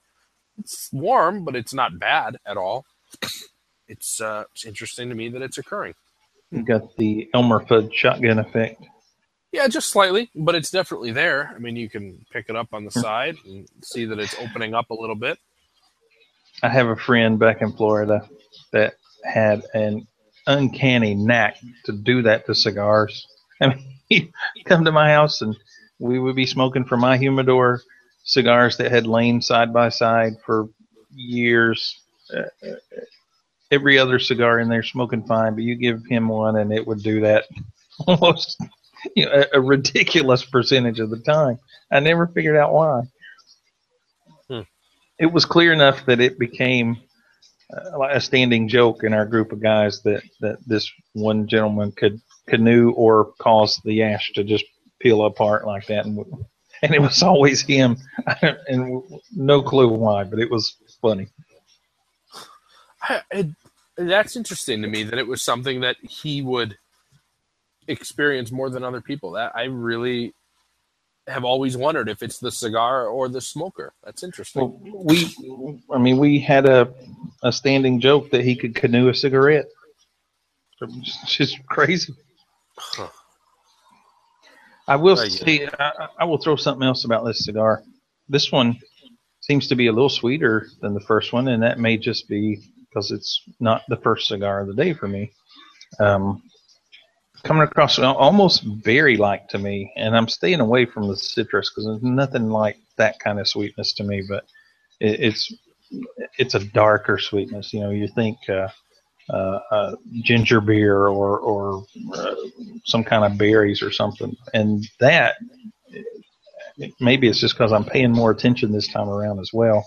it's warm, but it's not bad at all. It's uh, it's interesting to me that it's occurring.
You got the Elmer Fudd shotgun effect.
Yeah, just slightly, but it's definitely there. I mean, you can pick it up on the side and see that it's opening up a little bit.
I have a friend back in Florida that had an uncanny knack to do that to cigars. I mean, he'd come to my house and we would be smoking from my humidor cigars that had lain side by side for years. Uh, uh, every other cigar in there smoking fine, but you give him one and it would do that almost you know, a, a ridiculous percentage of the time. I never figured out why. It was clear enough that it became uh, a standing joke in our group of guys that, that this one gentleman could canoe or cause the ash to just peel apart like that. And, and it was always him. and no clue why, but it was funny.
I, it, that's interesting to me that it was something that he would experience more than other people. That I really have always wondered if it's the cigar or the smoker. That's interesting.
Well, we, I mean, we had a, a standing joke that he could canoe a cigarette. It's just crazy.
Huh.
I will
Very
say, I, I will throw something else about this cigar. This one seems to be a little sweeter than the first one, and that may just be because it's not the first cigar of the day for me. Um, coming across almost berry like to me, and I'm staying away from the citrus because there's nothing like that kind of sweetness to me. But it, it's it's a darker sweetness. You know, you think uh, uh, uh, ginger beer or or uh, some kind of berries or something, and that maybe it's just because I'm paying more attention this time around as well.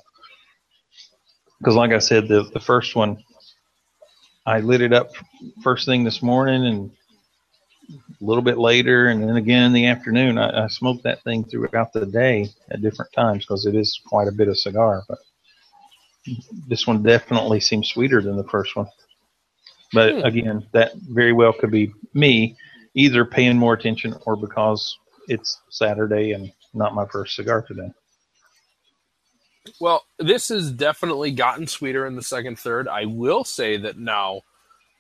Because, like I said, the the first one, I lit it up first thing this morning and a little bit later, and then again in the afternoon. I, I smoke that thing throughout the day at different times because it is quite a bit of cigar. But this one definitely seems sweeter than the first one. But
Hmm.
again, that very well could be me either paying more attention or because it's Saturday and not my first cigar today.
Well, this has definitely gotten sweeter in the second third. I will say that now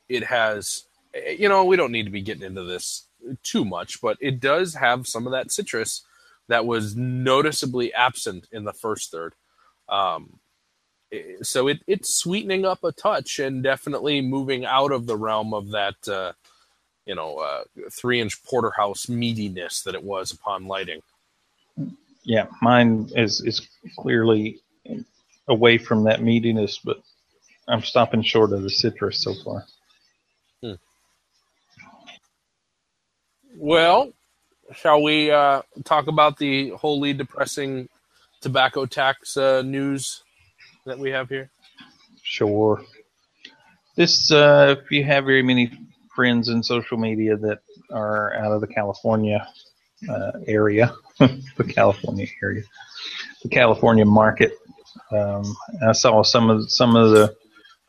it has, you know, we don't need to be getting into this too much, but it does have some of that citrus that was noticeably absent in the first third. Um, so it, it's sweetening up a touch and definitely moving out of the realm of that, uh, you know, uh, three inch porterhouse meatiness that it was upon lighting.
Yeah, mine is is clearly away from that meatiness, but I'm stopping short of the citrus so far.
Well, shall we uh, talk about the wholly depressing tobacco tax uh, news that we have here?
Sure. This, uh, if you have very many friends in social media that are out of the California uh, area, the California area, the California market, um, I saw some of some of the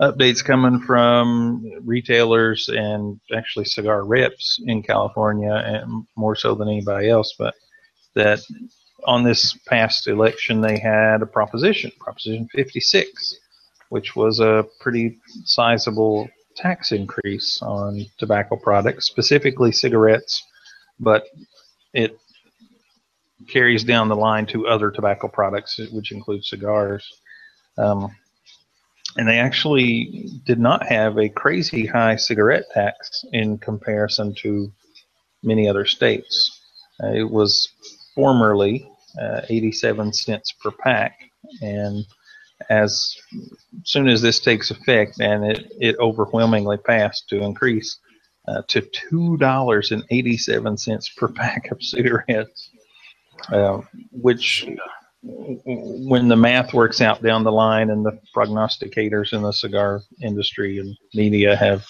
updates coming from retailers and actually cigar reps in California, and more so than anybody else. But that on this past election, they had a proposition, Proposition 56, which was a pretty sizable tax increase on tobacco products, specifically cigarettes, but it carries down the line to other tobacco products, which include cigars. Um, and they actually did not have a crazy high cigarette tax in comparison to many other states. Uh, it was formerly uh, 87 cents per pack, and as soon as this takes effect, and it, it overwhelmingly passed to increase uh, to two dollars and eighty-seven cents per pack of cigarettes, uh, which when the math works out down the line and the prognosticators in the cigar industry and media have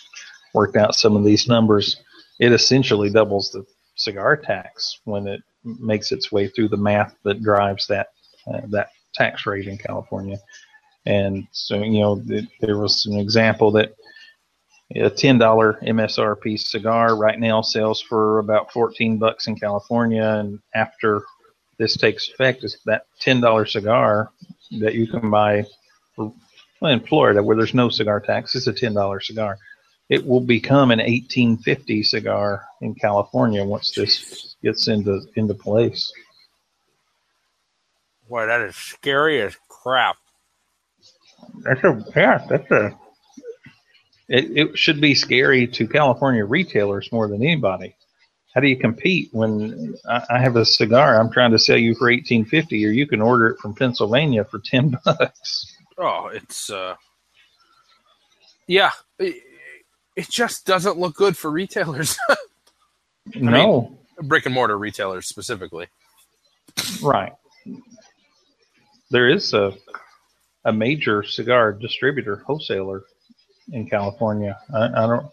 worked out some of these numbers, it essentially doubles the cigar tax when it makes its way through the math that drives that uh, that tax rate in California. And so, you know, th- there was an example that a ten dollar MSRP cigar right now sells for about fourteen bucks in California, and after this takes effect, is that ten dollar cigar that you can buy for, in Florida where there's no cigar tax, it's a ten dollar cigar. It will become an eighteen fifty cigar in California once this gets into into place.
Boy, that is scary as crap.
That's a yeah, that's a. It, it should be scary to California retailers more than anybody. How do you compete when I, I have a cigar I'm trying to sell you for eighteen fifty, or you can order it from Pennsylvania for ten bucks?
Oh, it's uh, yeah, it, it just doesn't look good for retailers,
no,
brick and mortar retailers specifically.
right. There is a a major cigar distributor wholesaler in California. I, I don't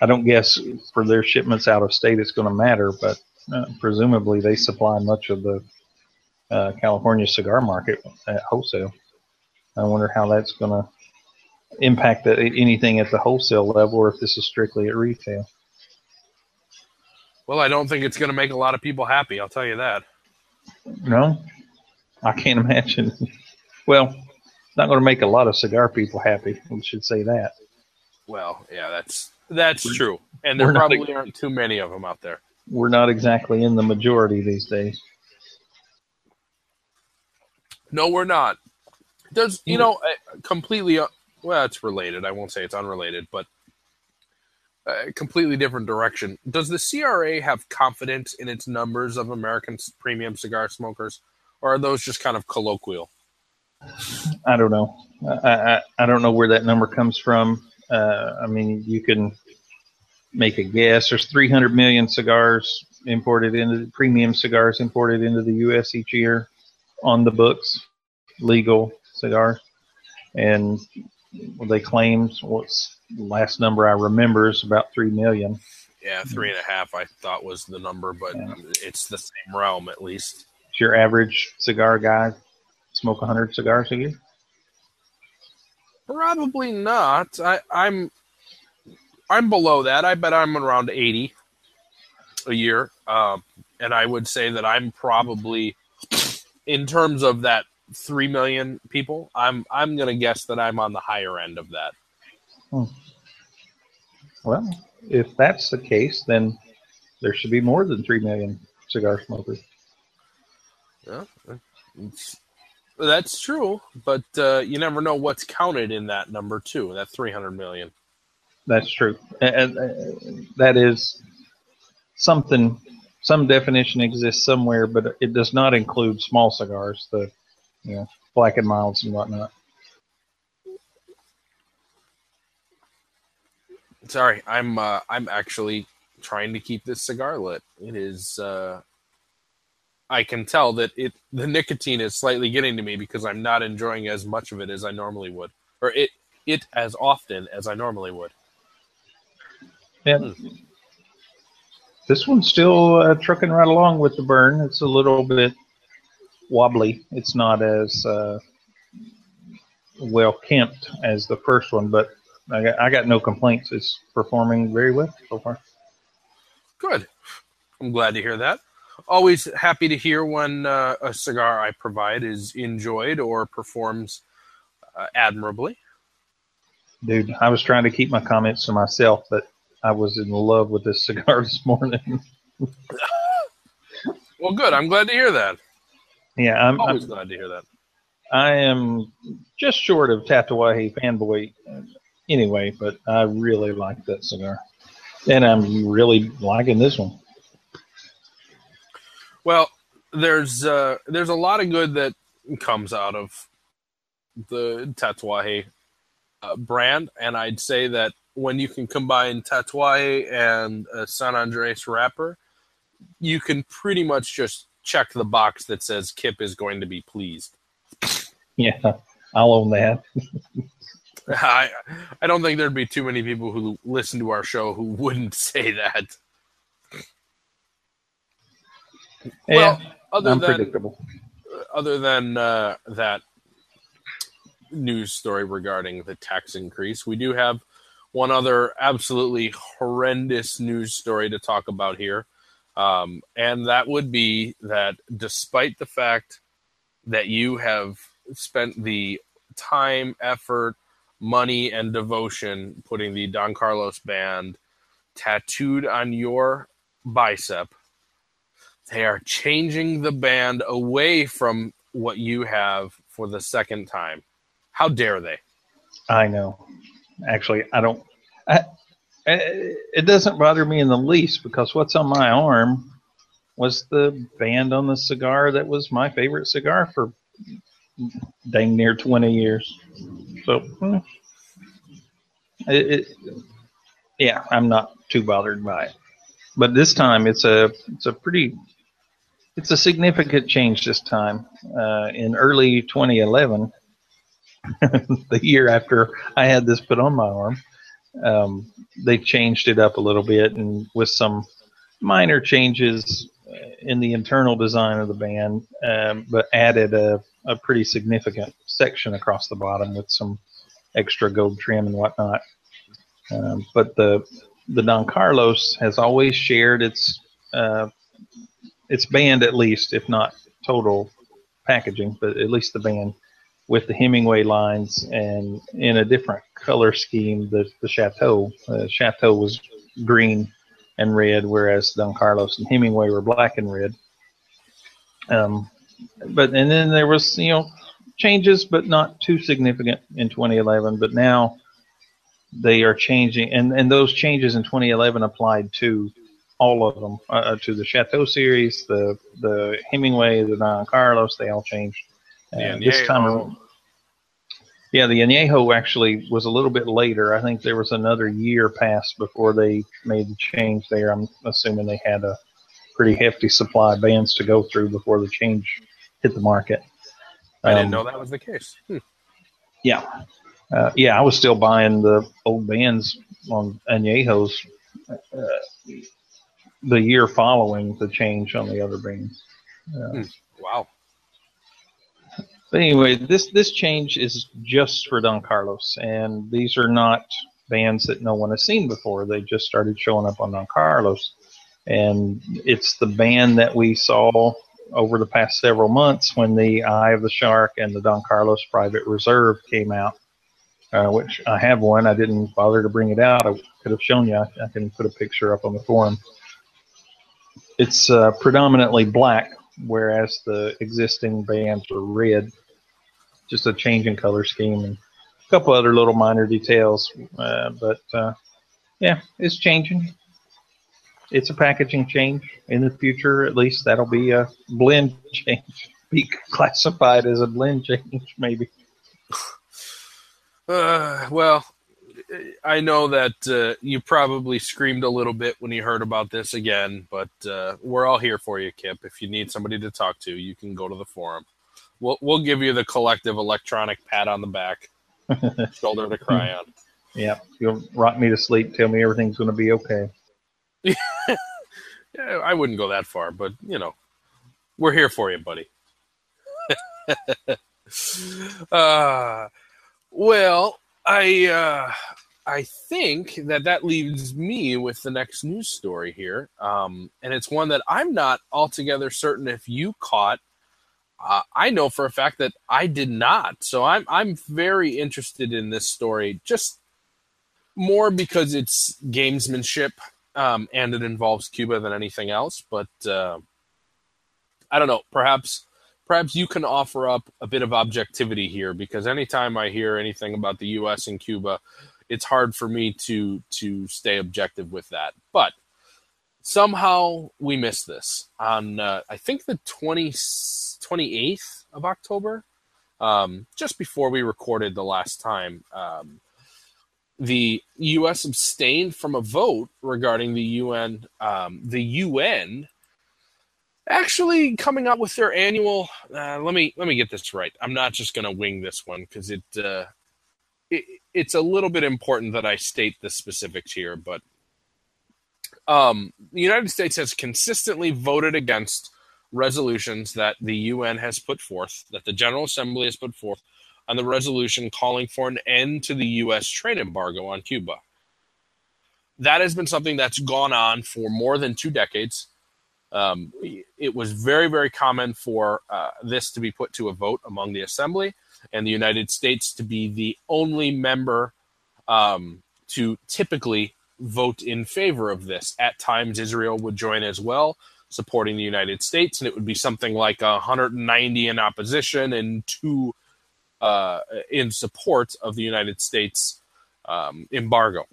I don't guess for their shipments out of state it's going to matter, but uh, presumably they supply much of the uh, California cigar market at wholesale. I wonder how that's going to impact the, anything at the wholesale level, or if this is strictly at retail.
Well, I don't think it's going to make a lot of people happy. I'll tell you that.
No, I can't imagine. Well, it's not going to make a lot of cigar people happy. We should say that.
Well, yeah, that's that's true, and there
we're not
probably aren't too many of them out there.
We're not exactly in the majority these days.
No, we're not. Does you know uh, completely? uh, Well, it's related. I won't say it's unrelated, but a completely different direction. Does the CRA have confidence in its numbers of American premium cigar smokers, or are those just kind of colloquial?
I don't know. I, I, I don't know where that number comes from. Uh, I mean, you can make a guess. There's 300 million cigars imported into premium cigars imported into the U.S. each year on the books, legal cigars, and they claim what's the last number I remember is about three million.
Yeah, three and a half. I thought was the number, but
Yeah.
it's the same realm at least.
Your average cigar guy smoke 100 cigars a year?
Probably not. I, I'm I'm below that. I bet I'm around eighty a year, um, and I would say that I'm probably in terms of that three million people. I'm I'm gonna guess that I'm on the higher end of that.
Well, if that's the case, then there should be more than 3 million cigar smokers.
Yeah, it's, that's true, but uh, you never know what's counted in that number too. That three hundred million.
That's true. And, and that is something, some definition exists somewhere, but it does not include small cigars, the you know, black and milds and whatnot.
Sorry, I'm uh, I'm actually trying to keep this cigar lit. It is. Uh, I can tell that it the nicotine is slightly getting to me because I'm not enjoying as much of it as I normally would, or it it as often as I normally would.
Yeah. This one's still uh, trucking right along with the burn. It's a little bit wobbly. It's not as uh, well kempt as the first one, but I got, I got no complaints. It's performing very well so far.
Good. I'm glad to hear that. Always happy to hear when uh, a cigar I provide is enjoyed or performs uh, admirably.
Dude, I was trying to keep my comments to myself, but I was in love with this cigar this morning.
Well, good. I'm glad to hear that.
yeah, I'm,
Always
I'm
glad to hear that.
I am just short of Tatuaje fanboy uh, anyway, but I really like that cigar. And I'm really liking this one.
Well, there's uh, there's a lot of good that comes out of the Tatuaje uh, brand, and I'd say that when you can combine Tatuaje and a San Andres wrapper, you can pretty much just check the box that says Kip is going to be pleased.
Yeah, I'll own that.
I I don't think there'd be too many people who listen to our show who wouldn't say that.
Yeah,
Well, other than
unpredictable.
other than uh, that news story regarding the tax increase, we do have one other absolutely horrendous news story to talk about here. Um, and that would be that despite the fact that you have spent the time, effort, money, and devotion putting the Don Carlos band tattooed on your bicep, they are changing the band away from what you have for the second time. How dare they?
I know. Actually, I don't. I, it doesn't bother me in the least because what's on my arm was the band on the cigar that was my favorite cigar for dang near 20 years. So, hmm, it, it, yeah, I'm not too bothered by it. But this time, it's a it's a pretty it's a significant change this time. Uh, in early 2011, the year after I had this put on my arm, um, they changed it up a little bit and with some minor changes in the internal design of the band, um, but added a, a pretty significant section across the bottom with some extra gold trim and whatnot. Um, but the the Don Carlos has always shared its uh, its band at least, if not total packaging, but at least the band with the Hemingway lines and in a different color scheme. The the Chateau uh, Chateau was green and red, whereas Don Carlos and Hemingway were black and red. Um, but and then there was you know changes, but not too significant in 2011. But now they are changing, and and those changes in 2011 applied to all of them, uh, to the Chateau series, the the Hemingway, the Don Carlos. They all changed. Uh, this time around. Yeah, the Añejo actually was a little bit later. I think there was another year passed before they made the change there. I'm assuming they had a pretty hefty supply of bands to go through before the change hit the market.
I didn't
Um,
know that was the case. Hmm.
Yeah. Uh, yeah, I was still buying the old bands on Añejos uh, the year following the change on the other bands. Uh,
Wow.
But anyway, this this change is just for Don Carlos, and these are not bands that no one has seen before. They just started showing up on Don Carlos, and it's the band that we saw over the past several months when the Eye of the Shark and the Don Carlos Private Reserve came out. Uh, which I have one. I didn't bother to bring it out. I could have shown you. I, I can put a picture up on the forum. It's uh, predominantly black, whereas the existing bands are red just a change in color scheme and a couple other little minor details. Uh, but uh, yeah, it's changing. It's a packaging change in the future. At least that'll be a blend change. Be classified as a blend change, maybe.
Uh, well, I know that uh, you probably screamed a little bit when you heard about this again, but uh, we're all here for you, Kip. If you need somebody to talk to, you can go to the forum. We'll we'll give you the collective electronic pat on the back, shoulder to cry on.
Yeah, you'll rock me to sleep, tell me everything's going to be okay.
Yeah, I wouldn't go that far, but you know, we're here for you, buddy. uh, well, I uh, I think that that leaves me with the next news story here, um, and it's one that I'm not altogether certain if you caught. Uh, I know for a fact that I did not, so I'm I'm very interested in this story, just more because it's gamesmanship um, and it involves Cuba than anything else. But uh, I don't know. Perhaps perhaps you can offer up a bit of objectivity here because anytime I hear anything about the U.S. and Cuba, it's hard for me to to stay objective with that. But somehow we missed this on uh, I think the 20, 28th of October, um, just before we recorded the last time. Um, the U.S. abstained from a vote regarding the UN. Um, the UN actually coming out with their annual. Uh, let me let me get this right. I'm not just going to wing this one because it, uh, it it's a little bit important that I state the specifics here. But um, the United States has consistently voted against resolutions that the UN has put forth, that the General Assembly has put forth on the resolution calling for an end to the U.S. trade embargo on Cuba. That has been something that's gone on for more than two decades. Um, it was very, very common for uh, this to be put to a vote among the Assembly and the United States to be the only member um, to typically vote in favor of this. At times, Israel would join as well, supporting the United States, and it would be something like 190 in opposition and two uh, in support of the United States um, embargo.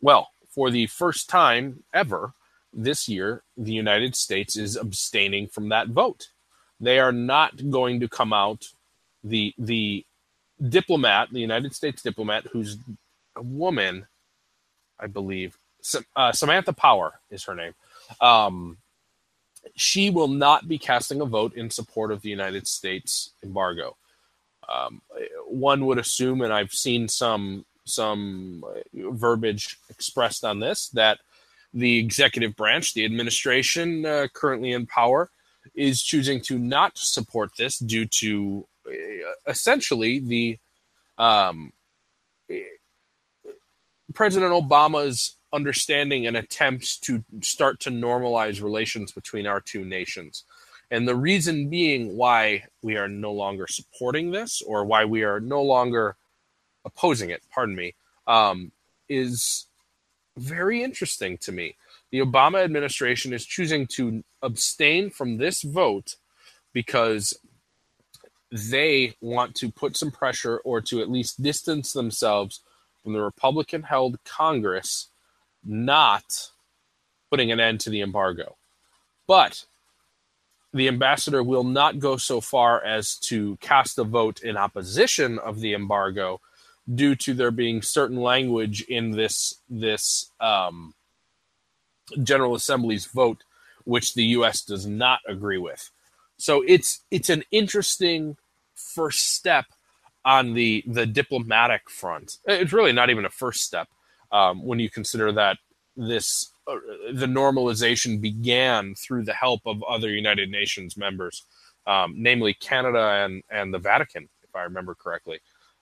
Well, for the first time ever this year, the United States is abstaining from that vote. They are not going to come out. The the diplomat, the United States diplomat, who's a woman, I believe, uh, Samantha Power is her name. Um, she will not be casting a vote in support of the United States embargo. Um, one would assume, and I've seen some some verbiage expressed on this, that the executive branch, the administration uh, currently in power, is choosing to not support this due to uh, essentially the um, President Obama's understanding and attempts to start to normalize relations between our two nations. And the reason being why we are no longer supporting this or why we are no longer opposing it, pardon me, um, is very interesting to me. The Obama administration is choosing to abstain from this vote because they want to put some pressure or to at least distance themselves from the Republican held Congress not putting an end to the embargo. But the ambassador will not go so far as to cast a vote in opposition of the embargo due to there being certain language in this this um, General Assembly's vote which the U.S. does not agree with. So it's it's an interesting first step on the the diplomatic front. It's really not even a first step um, when you consider that this uh, the normalization began through the help of other United Nations members, um, namely Canada and and the Vatican, if I remember correctly.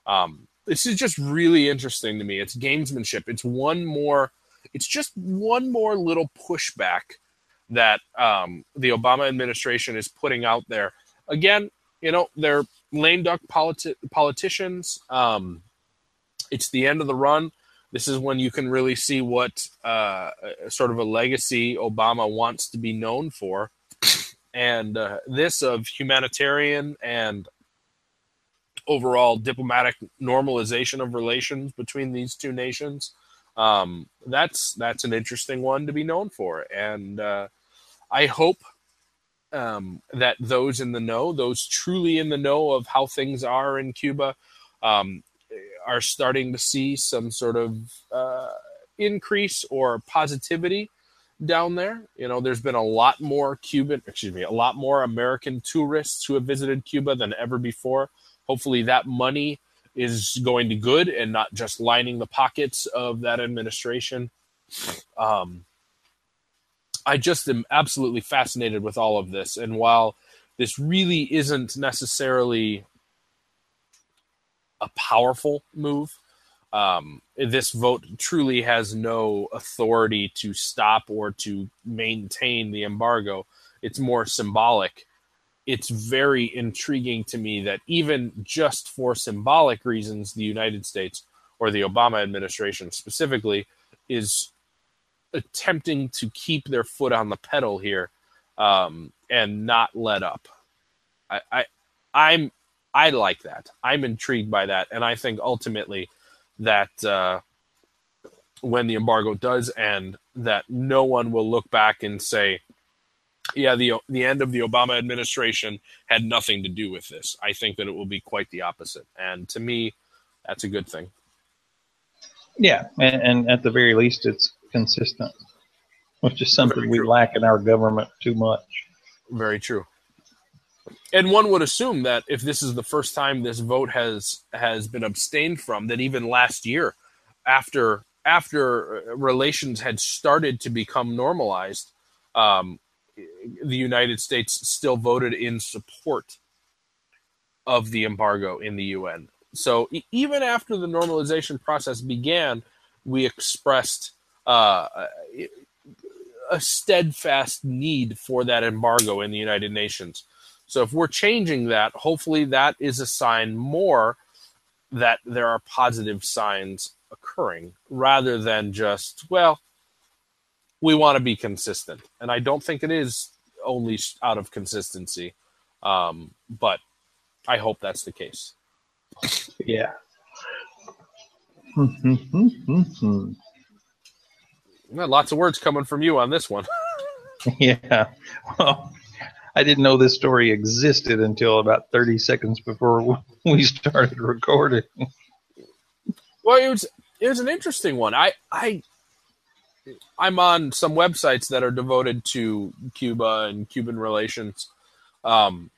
Um, this is just really interesting to me. It's gamesmanship. It's one more. It's just one more little pushback that um, the Obama administration is putting out there. Again, you know, they're lame duck politi- politicians. Um, it's the end of the run. This is when you can really see what uh, sort of a legacy Obama wants to be known for. And uh, this of humanitarian and overall diplomatic normalization of relations between these two nations. Um, that's that's an interesting one to be known for, and uh, I hope um, that those in the know, those truly in the know of how things are in Cuba, um, are starting to see some sort of uh, increase or positivity down there. You know, there's been a lot more Cuban, excuse me, a lot more American tourists who have visited Cuba than ever before. Hopefully, that money is going to good and not just lining the pockets of that administration. Um, I just am absolutely fascinated with all of this. And while this really isn't necessarily a powerful move, um, this vote truly has no authority to stop or to maintain the embargo. It's more symbolic it's very intriguing to me that even just for symbolic reasons, the United States or the Obama administration specifically is attempting to keep their foot on the pedal here um, and not let up. I, I, I'm, I like that. I'm intrigued by that, and I think ultimately that uh, when the embargo does end, that no one will look back and say, yeah, the the end of the Obama administration had nothing to do with this. I think that it will be quite the opposite, and to me, that's a good thing.
Yeah, and, and at the very least, it's consistent, which is something we lack in our government too much.
Very true. And one would assume that if this is the first time this vote has has been abstained from, that even last year, after after relations had started to become normalized, um, the United States still voted in support of the embargo in the UN. So even after the normalization process began, we expressed uh, a steadfast need for that embargo in the United Nations. So if we're changing that, hopefully that is a sign more that there are positive signs occurring rather than just, well, we want to be consistent, and I don't think it is only out of consistency. Um, but I hope that's the case.
Yeah.
lots of words coming from you on this one.
yeah. Well, I didn't know this story existed until about 30 seconds before we started recording.
Well, it was it was an interesting one. I I I'm on some websites that are devoted to Cuba and Cuban relations, um,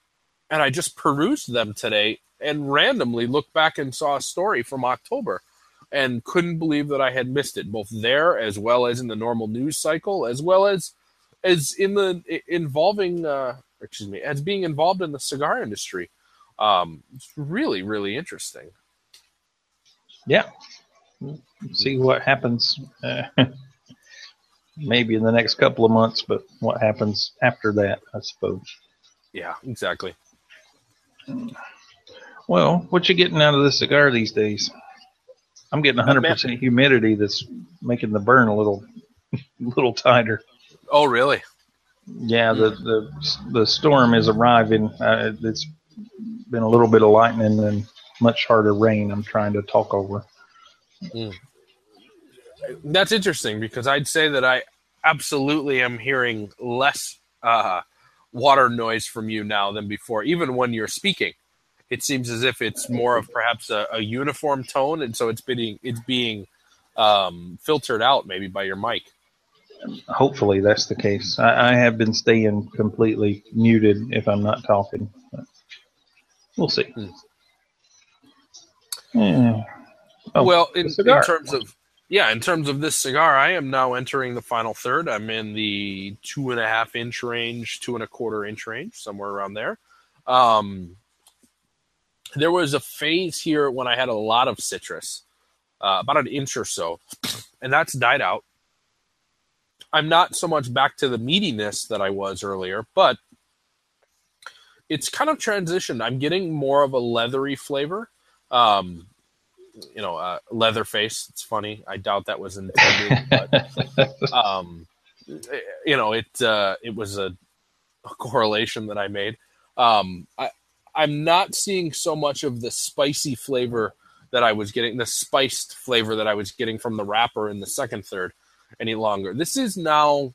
and I just perused them today and randomly looked back and saw a story from October, and couldn't believe that I had missed it, both there as well as in the normal news cycle, as well as as in the involving, uh, excuse me, as being involved in the cigar industry. Um, it's really, really interesting.
Yeah, see what happens. Uh, maybe in the next couple of months, but what happens after that, I suppose.
Yeah, exactly.
Well, what you getting out of this cigar these days? I'm getting 100% humidity that's making the burn a little, little tighter.
Oh, really?
Yeah, the the the storm is arriving. Uh, it's been a little bit of lightning and much harder rain. I'm trying to talk over. Mm
that's interesting because I'd say that I absolutely am hearing less uh, water noise from you now than before, even when you're speaking. It seems as if it's more of perhaps a, a uniform tone, and so it's being it's being um, filtered out maybe by your mic.
Hopefully, that's the case. I, I have been staying completely muted if I'm not talking. We'll see. Hmm.
Yeah. Oh, well, in, in terms of yeah, in terms of this cigar, I am now entering the final third. I'm in the two and a half inch range, two and a quarter inch range, somewhere around there. Um, there was a phase here when I had a lot of citrus, uh, about an inch or so, and that's died out. I'm not so much back to the meatiness that I was earlier, but it's kind of transitioned. I'm getting more of a leathery flavor. Um, you know, uh, leather face. It's funny. I doubt that was intended, but um, you know, it uh, it was a, a, correlation that I made. Um, I I'm not seeing so much of the spicy flavor that I was getting, the spiced flavor that I was getting from the wrapper in the second third any longer. This is now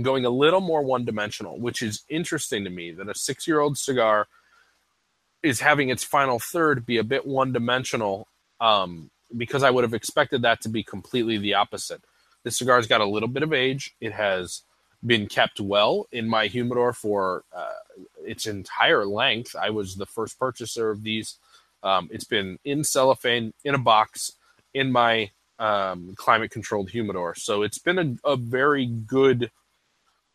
going a little more one dimensional, which is interesting to me that a six year old cigar is having its final third be a bit one dimensional um, because I would have expected that to be completely the opposite. This cigar's got a little bit of age. It has been kept well in my humidor for uh, its entire length. I was the first purchaser of these. Um, it's been in cellophane, in a box, in my um, climate controlled humidor. So it's been a, a, very good,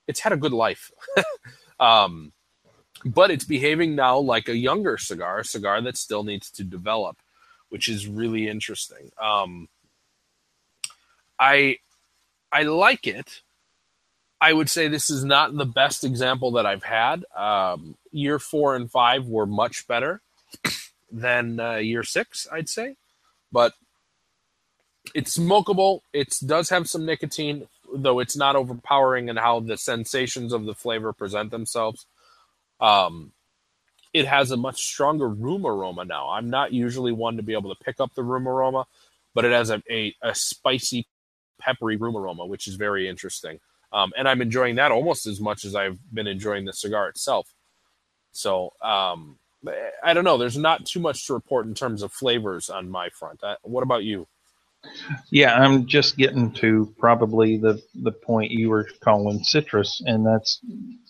it's had a good life. um, but it's behaving now like a younger cigar, a cigar that still needs to develop, which is really interesting. Um, I I like it. I would say this is not the best example that I've had. Um, year four and five were much better than uh, year six, I'd say, but it's smokable. It does have some nicotine, though it's not overpowering in how the sensations of the flavor present themselves. Um, it has a much stronger room aroma now. I'm not usually one to be able to pick up the room aroma, but it has a, a, a spicy, peppery room aroma, which is very interesting. Um, and I'm enjoying that almost as much as I've been enjoying the cigar itself. So um, I don't know. There's not too much to report in terms of flavors on my front. Uh, what about you?
Yeah, I'm just getting to probably the the point you were calling citrus, and that's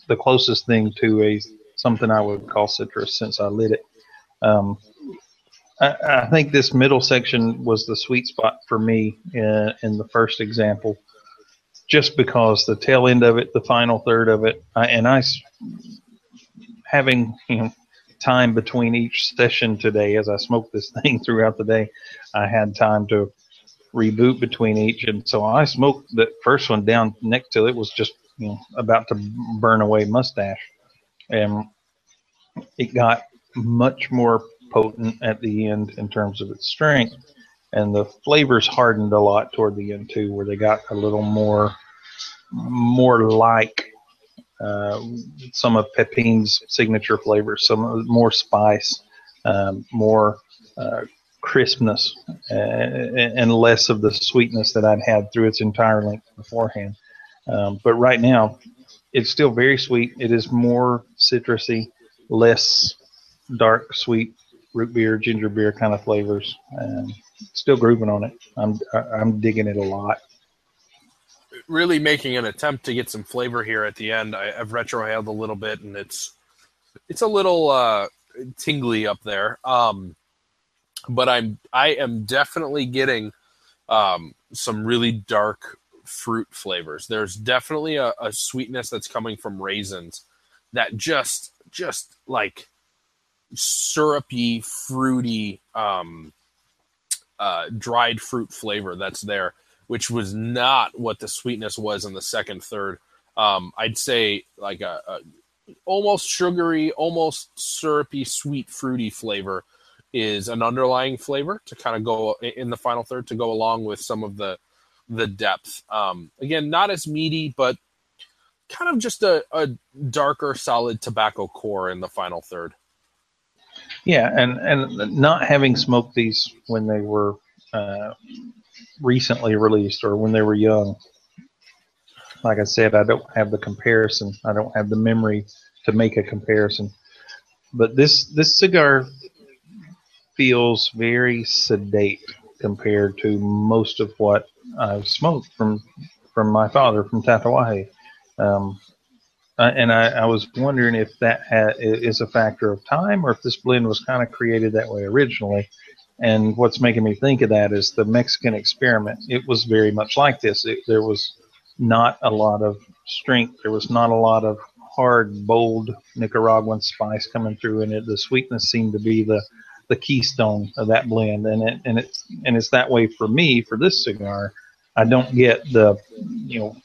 the closest thing to a something I would call citrus since I lit it. Um, I, I, think this middle section was the sweet spot for me in, in, the first example, just because the tail end of it, the final third of it, I, and I having you know time between each session today as I smoked this thing throughout the day, I had time to reboot between each, and so I smoked the first one down next to it was just you know about to burn away mustache and it got much more potent at the end in terms of its strength and the flavors hardened a lot toward the end too where they got a little more more like uh, some of Pepin's signature flavors, some more spice, um, more uh, crispness, uh, and less of the sweetness that I'd had through its entire length beforehand. Um, but right now, it's still very sweet. It is more citrusy, less dark, sweet root beer, ginger beer kind of flavors. And still grooving on it. I'm I'm digging it a lot.
Really making an attempt to get some flavor here at the end. I, have retrohaled a little bit, and it's it's a little uh, tingly up there. Um, but I'm I am definitely getting um, some really dark fruit flavors. There's definitely a, a sweetness that's coming from raisins that just just like syrupy, fruity, um, uh, dried fruit flavor that's there, which was not what the sweetness was in the second third. Um, I'd say like a, a, almost sugary, almost syrupy, sweet, fruity flavor is an underlying flavor to kind of go in the final third to go along with some of the the depth. Um, again, not as meaty, but kind of just a, a darker, solid tobacco core in the final third.
Yeah, and and not having smoked these when they were uh, recently released or when they were young. Like I said, I don't have the comparison. I don't have the memory to make a comparison. But this this cigar feels very sedate compared to most of what I've smoked from from my father from Tatuaje. Um, and I, I, was wondering if that ha- is a factor of time or if this blend was kind of created that way originally. And what's making me think of that is the Mexican experiment. It was very much like this. It, there was not a lot of strength. There was not a lot of hard, bold Nicaraguan spice coming through, and it, the sweetness seemed to be the the keystone of that blend. And it and it's and it's that way for me for this cigar. I don't get the you know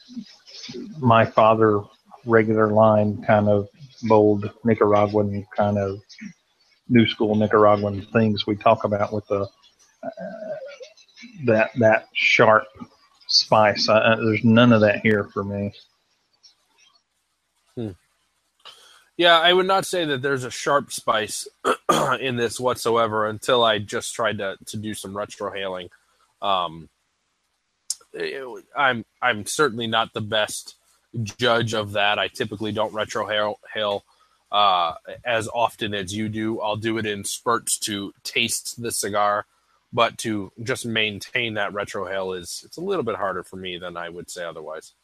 my father regular line kind of bold Nicaraguan kind of new school Nicaraguan things we talk about with the uh, that that sharp spice. I, there's none of that here for me.
Hmm. Yeah, I would not say that there's a sharp spice in this whatsoever until I just tried to, to do some retrohaling. Um, it, I'm I'm certainly not the best judge of that. I typically don't retrohale uh, as often as you do. I'll do it in spurts to taste the cigar, but to just maintain that retrohale is it's a little bit harder for me than I would say otherwise.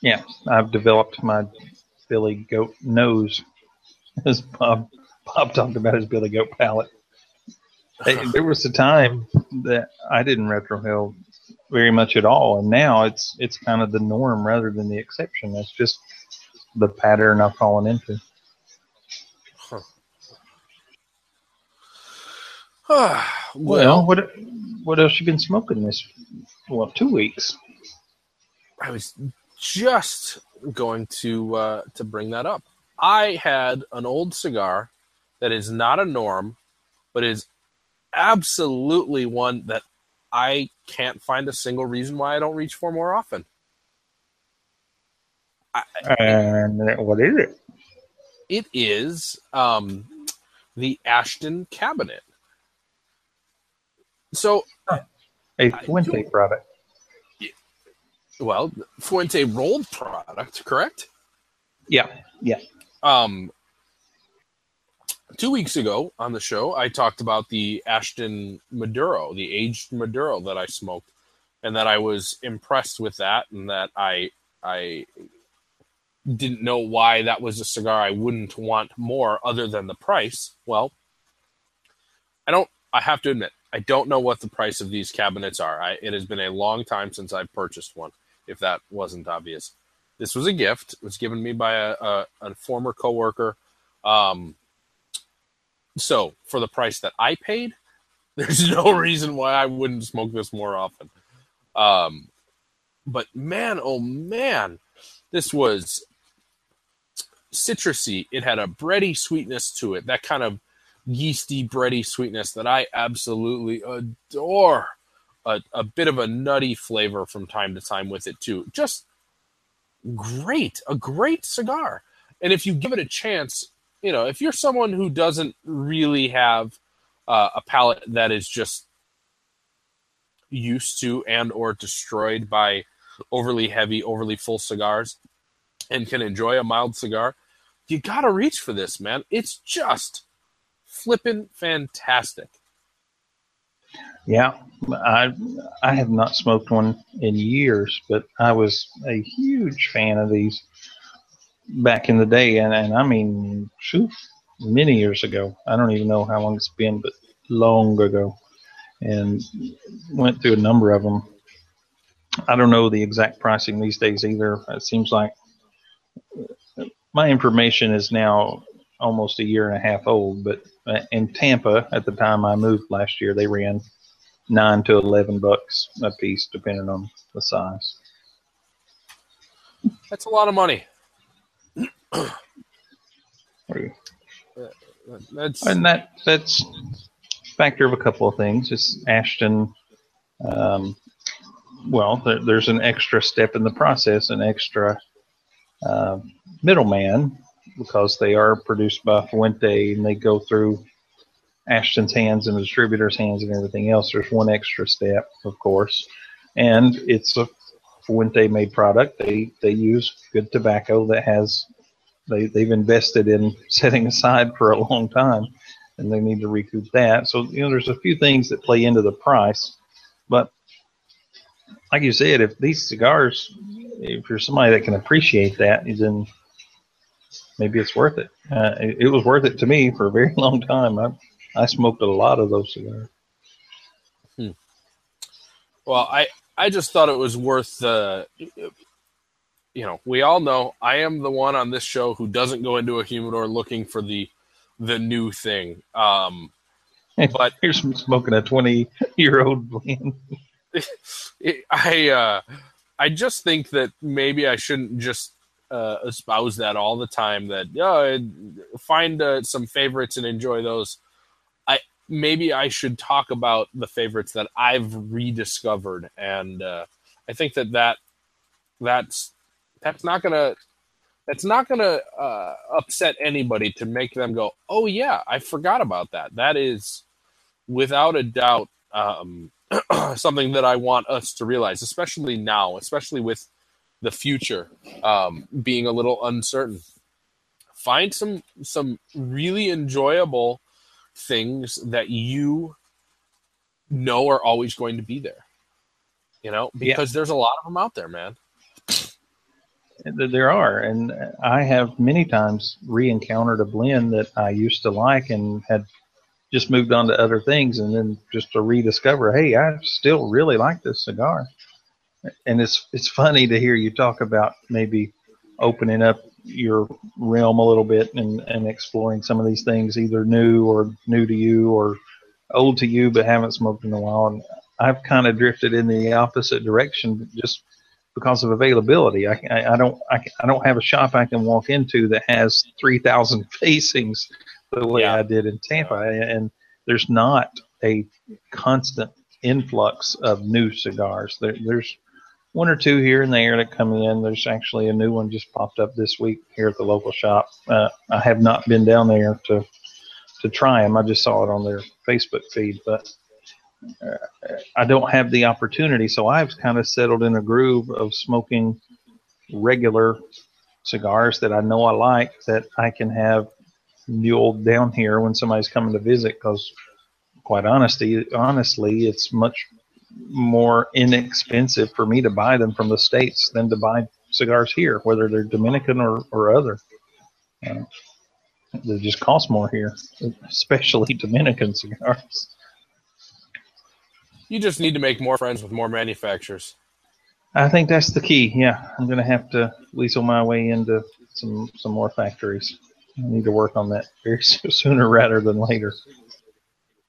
Yeah, I've developed my Billy Goat nose, as Bob Bob talked about his Billy Goat palate. there was a time that I didn't retrohale very much at all, and now it's it's kind of the norm rather than the exception. That's just the pattern I've fallen into.
well,
well, what what else you been smoking this well two weeks?
I was just going to uh, to bring that up. I had an old cigar that is not a norm, but is absolutely one that I can't find a single reason why I don't reach for more often.
I, and what is it?
It is um, the Ashton cabinet. So,
a Fuente product.
Well, Fuente rolled product, correct?
Yeah, yeah.
Um, two weeks ago on the show, I talked about the Ashton Maduro, the aged Maduro that I smoked, and that I was impressed with that, and that I I didn't know why that was a cigar I wouldn't want more other than the price. Well, I don't. I have to admit, I don't know what the price of these cabinets are. I, it has been a long time since I've purchased one. If that wasn't obvious, this was a gift. It was given me by a, a, a former coworker. Um, so for the price that I paid, there's no reason why I wouldn't smoke this more often. Um, but man, oh man, this was citrusy. It had a bready sweetness to it, that kind of yeasty, bready sweetness that I absolutely adore. A, a bit of a nutty flavor from time to time with it too. Just great, a great cigar. And if you give it a chance, you know, if you're someone who doesn't really have uh, a palate that is just used to and or destroyed by overly heavy, overly full cigars, and can enjoy a mild cigar, you gotta reach for this, man. It's just flippin' fantastic.
Yeah, I I have not smoked one in years, but I was a huge fan of these back in the day, and, and I mean, shoot, many years ago. I don't even know how long it's been, but long ago, and went through a number of them. I don't know the exact pricing these days either. It seems like my information is now almost a year and a half old, but uh, in Tampa at the time I moved last year, they ran nine to eleven bucks a piece, depending on the size.
That's a lot of money.
That's and that that's factor of a couple of things. It's Ashton. Um, well, there, there's an extra step in the process, an extra uh, middleman because they are produced by Fuente and they go through Ashton's hands and the distributor's hands and everything else. There's one extra step, of course, and it's a Fuente made product. They they use good tobacco that has they they've invested in setting aside for a long time, and they need to recoup that. So you know, there's a few things that play into the price, but like you said, if these cigars, if you're somebody that can appreciate that, then maybe it's worth it. Uh, it, it, was worth it to me for a very long time. I I smoked a lot of those cigars.
Hmm. Well, I I just thought it was worth uh, you know, we all know I am the one on this show who doesn't go into a humidor looking for the the new thing. Um,
but you're smoking a 20 year old blend.
I uh, I just think that maybe I shouldn't just uh, espouse that all the time. That yeah, find uh, some favorites and enjoy those. Maybe I should talk about the favorites that I've rediscovered, and uh, I think that that that's that's not gonna that's not gonna uh, upset anybody to make them go, oh yeah, I forgot about that. That is without a doubt um, something that I want us to realize, especially now, especially with the future um, being a little uncertain. Find some some really enjoyable things that you know are always going to be there. You know, because yeah. there's a lot of them out there, man.
There are, and I have many times re-encountered a blend that I used to like and had just moved on to other things, and then just to rediscover, hey, I still really like this cigar. And it's it's funny to hear you talk about maybe opening up your realm a little bit and, and exploring some of these things, either new or new to you or old to you, but haven't smoked in a while. And I've kind of drifted in the opposite direction just because of availability. I, I, I don't I, I, don't have a shop I can walk into that has three thousand facings the way yeah. I did in Tampa, and there's not a constant influx of new cigars. There, there's one or two here and there that come in. There's actually a new one just popped up this week here at the local shop. Uh, I have not been down there to to try them. I just saw it on their Facebook feed, but uh, I don't have the opportunity. So I've kind of settled in a groove of smoking regular cigars that I know I like that I can have muled down here when somebody's coming to visit because quite honestly honestly it's much more inexpensive for me to buy them from the states than to buy cigars here whether they're dominican or, or other uh, they just cost more here especially dominican cigars
you just need to make more friends with more manufacturers.
I think that's the key. Yeah, I'm going to have to weasel my way into some some more factories. I need to work on that very sooner rather than later.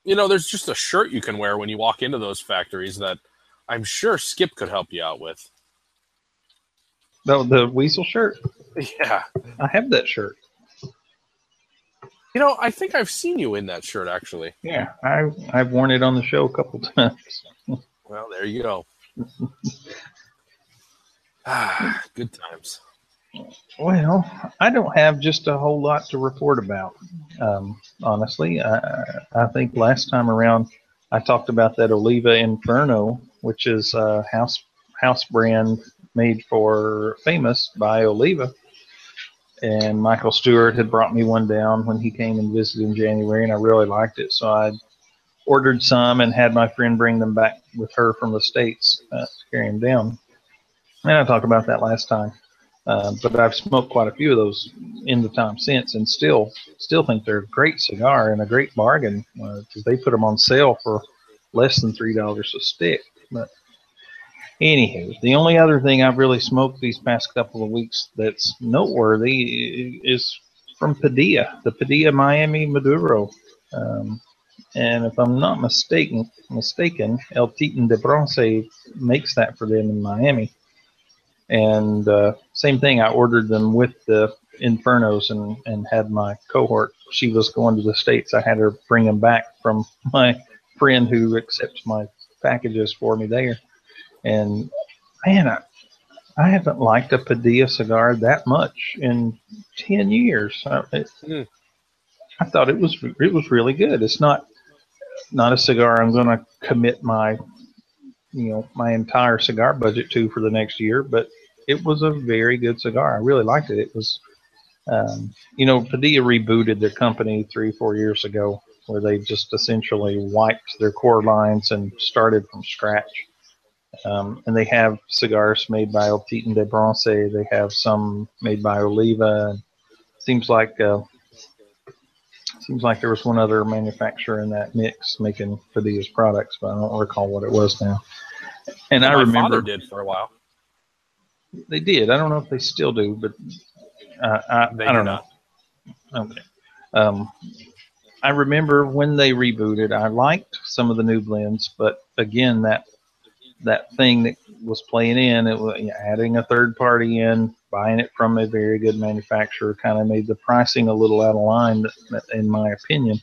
You know, there's just a shirt you can wear when you walk into those factories that I'm sure Skip could help you out with.
The the weasel shirt.
Yeah,
I have that shirt.
You know, I think I've seen you in that shirt actually.
Yeah, I I've worn it on the show a couple times.
well, there you go. ah, good times.
Well, I don't have just a whole lot to report about. Um, honestly, I, I think last time around I talked about that Oliva Inferno, which is a house house brand made for famous by Oliva and Michael Stewart had brought me one down when he came and visited in January, and I really liked it. So I ordered some and had my friend bring them back with her from the states uh, to carry them down. And I talked about that last time, uh, but I've smoked quite a few of those in the time since, and still still think they're a great cigar and a great bargain because uh, they put them on sale for less than three dollars a stick. But Anywho, the only other thing I've really smoked these past couple of weeks that's noteworthy is from Padilla, the Padilla Miami Maduro. Um, and if I'm not mistaken, mistaken, El Titan de Bronce makes that for them in Miami. And uh, same thing, I ordered them with the Infernos and, and had my cohort. She was going to the States. I had her bring them back from my friend who accepts my packages for me there. And man, I, I haven't liked a Padilla cigar that much in ten years. I, it, mm. I thought it was it was really good. It's not not a cigar I'm going to commit my you know my entire cigar budget to for the next year, but it was a very good cigar. I really liked it. It was, um, you know, Padilla rebooted their company three four years ago, where they just essentially wiped their core lines and started from scratch. Um, and they have cigars made by El Titan de Bronce. They have some made by Oliva. Seems like uh, seems like there was one other manufacturer in that mix making Padilla's products, but I don't recall what it was now. And I
My
remember
father did for a while.
They did. I don't know if they still do, but uh, I,
They
I
do
don't know. Okay. Um, I remember when they rebooted. I liked some of the new blends, but again, that that thing that was playing in, it was adding a third party in, buying it from a very good manufacturer, kind of made the pricing a little out of line, in my opinion.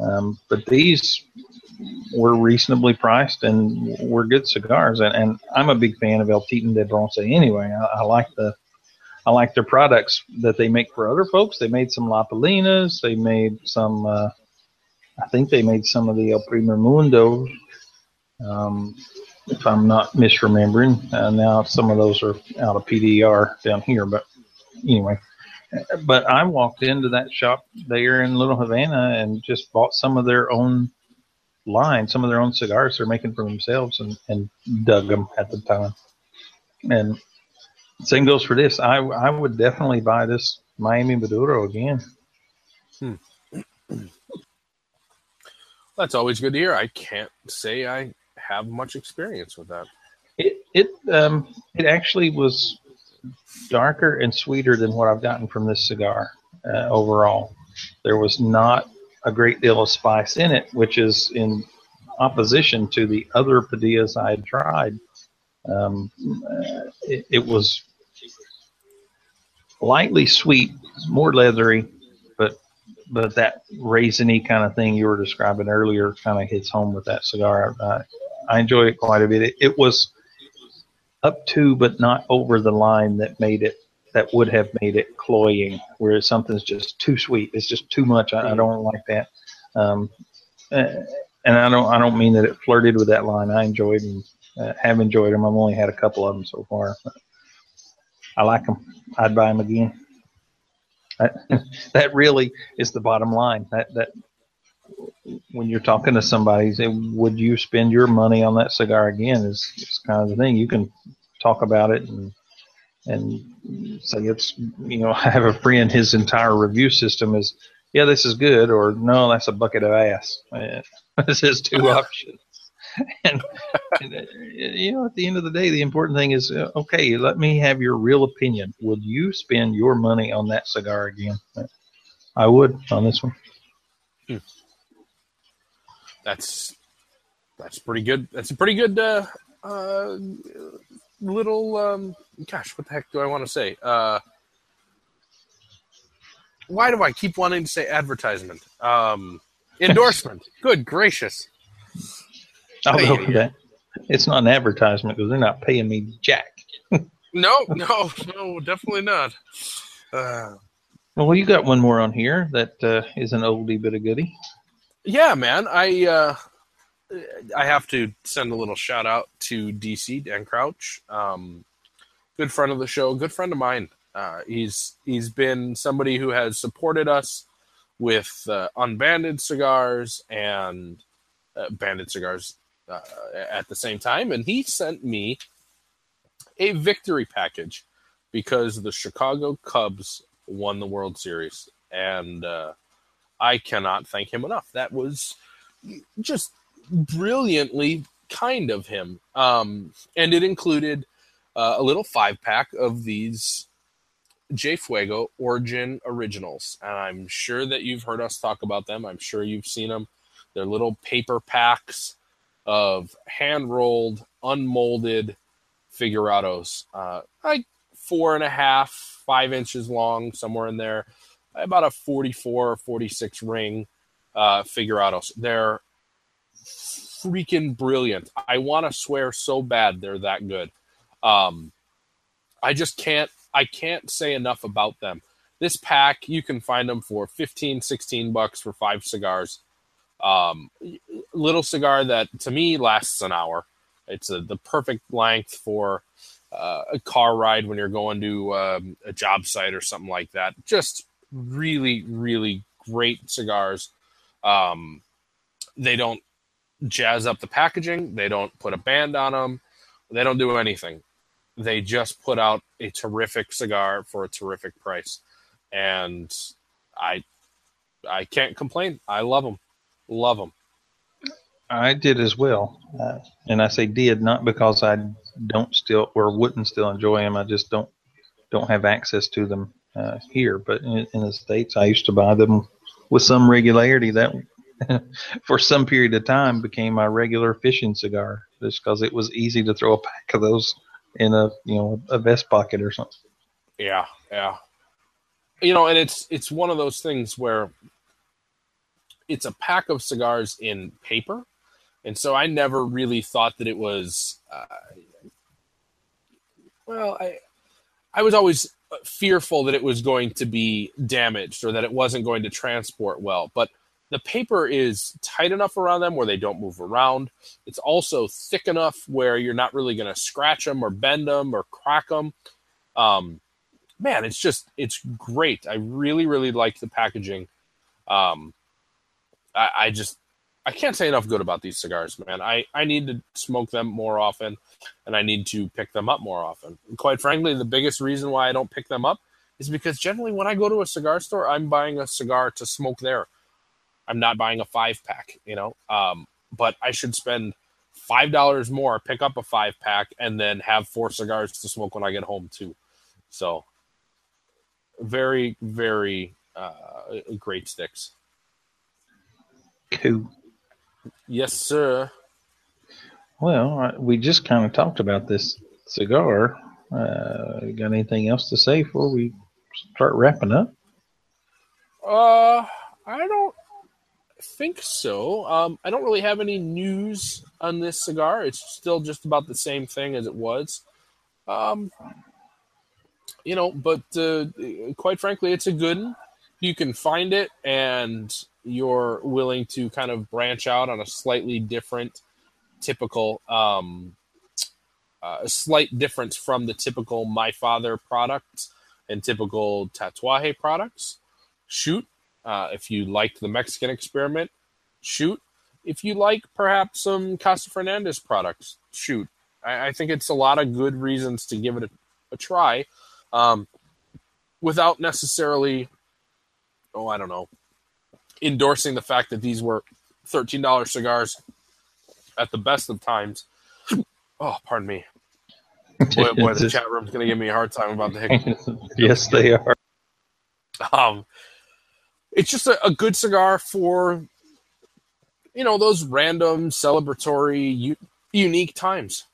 Um, but these were reasonably priced and were good cigars, and, and I'm a big fan of El Titan de Bronce anyway. I, I like the I like their products that they make for other folks. They made some La Palinas. They made some. Uh, I think they made some of the El Primer Mundo. Um, if I'm not misremembering, uh, now some of those are out of PDR down here. But anyway, but I walked into that shop there in Little Havana and just bought some of their own line, some of their own cigars they're making for themselves, and, and dug them at the time. And same goes for this. I I would definitely buy this Miami Maduro again.
That's always good to hear. I can't say I have much experience with that.
It it um it actually was darker and sweeter than what I've gotten from this cigar uh, overall. There was not a great deal of spice in it, which is in opposition to the other Padillas I had tried. Um, uh, it, it was lightly sweet, more leathery, but but that raisiny kind of thing you were describing earlier kind of hits home with that cigar. I, I enjoy it quite a bit. It, it was up to, but not over the line that made it that would have made it cloying, where something's just too sweet. It's just too much. I, I don't like that. Um, uh, and I don't I don't mean that it flirted with that line. I enjoyed and uh, have enjoyed them. I've only had a couple of them so far. I like them. I'd buy them again. That, that really is the bottom line. That that when you're talking to somebody, say, would you spend your money on that cigar again? Is, is kind of the thing. You can talk about it and and say it's you know I have a friend. His entire review system is yeah, this is good, or no, that's a bucket of ass. this is two options. and, and, uh, you know, at the end of the day, the important thing is uh, okay. Let me have your real opinion. Would you spend your money on that cigar again? I would on this one.
That's that's pretty good. That's a pretty good uh, uh, little. Um, gosh, what the heck do I want to say? Uh, why do I keep wanting to say advertisement? Um, endorsement. good gracious.
I'll
Hey,
go with that. It's not an advertisement because they're not paying me jack.
No, no, no, definitely not. Uh,
Well, you got one more on here that uh, is an oldie but a goodie.
Yeah, man. I uh, I have to send a little shout out to DC Dan Crouch, um, good friend of the show, good friend of mine. Uh, he's he's been somebody who has supported us with uh, unbanded cigars and uh, banded cigars uh, at the same time, and he sent me a victory package because the Chicago Cubs won the World Series, and uh, I cannot thank him enough. That was just brilliantly kind of him. Um, and it included uh, a little five pack of these J Fuego Origin Originals. And I'm sure that you've heard us talk about them. I'm sure you've seen them. They're little paper packs of hand rolled, unmolded figurados, uh, like four and a half, five inches long, somewhere in there, about a 44 or 46 ring uh, figurados. They're freaking brilliant. I want to swear so bad they're that good. Um, I just can't. I can't say enough about them. This pack, you can find them for 15, 16 bucks for five cigars. Um, little cigar that to me lasts an hour. It's a, the perfect length for uh, a car ride when you're going to um, a job site or something like that. Just really, really great cigars. Um, they don't jazz up the packaging. They don't put a band on them. They don't do anything. They just put out a terrific cigar for a terrific price. And I I can't complain. I love them, love them.
I did as well, uh, and I say did not because I don't still or wouldn't still enjoy them. I just don't don't have access to them uh, here. But in, in, the states, I used to buy them with some regularity. That for some period of time became my regular fishing cigar, just because it was easy to throw a pack of those in a you know a vest pocket or something.
Yeah, yeah. You know, and it's it's one of those things where it's a pack of cigars in paper and so I never really thought that it was. Uh, well, I I was always fearful that it was going to be damaged or that it wasn't going to transport well, but the paper is tight enough around them where they don't move around. It's also thick enough where you're not really going to scratch them or bend them or crack them. Um, man, it's just it's great. I really really like the packaging. Um, I, I just I can't say enough good about these cigars, man. I, I need to smoke them more often and I need to pick them up more often. And quite frankly, the biggest reason why I don't pick them up is because generally when I go to a cigar store, I'm buying a cigar to smoke there. I'm not buying a five pack, you know. Um, but I should spend five dollars more, pick up a five pack, and then have four cigars to smoke when I get home too. So very, very uh, great sticks.
Cool.
Yes, sir.
Well, we just kind of talked about this cigar. Uh, got anything else to say before we start wrapping up?
Uh, I don't think so. Um, I don't really have any news on this cigar. It's still just about the same thing as it was. Um, you know, but uh, quite frankly, it's a good one. You can find it, and you're willing to kind of branch out on a slightly different typical um, uh, a slight difference from the typical my father products and typical tatuaje products. Shoot uh, if you liked the mexican experiment shoot. If you like perhaps some casa fernandez products shoot. I, I think it's a lot of good reasons to give it a, a try um, without necessarily oh i don't know endorsing the fact that these were $13 cigars at the best of times. Oh, pardon me. Boy, boy the chat room's going to give me a hard time about the hiccup.
yes, they are.
Um, it's just a, a, good cigar for, you know, those random celebratory, u- unique times.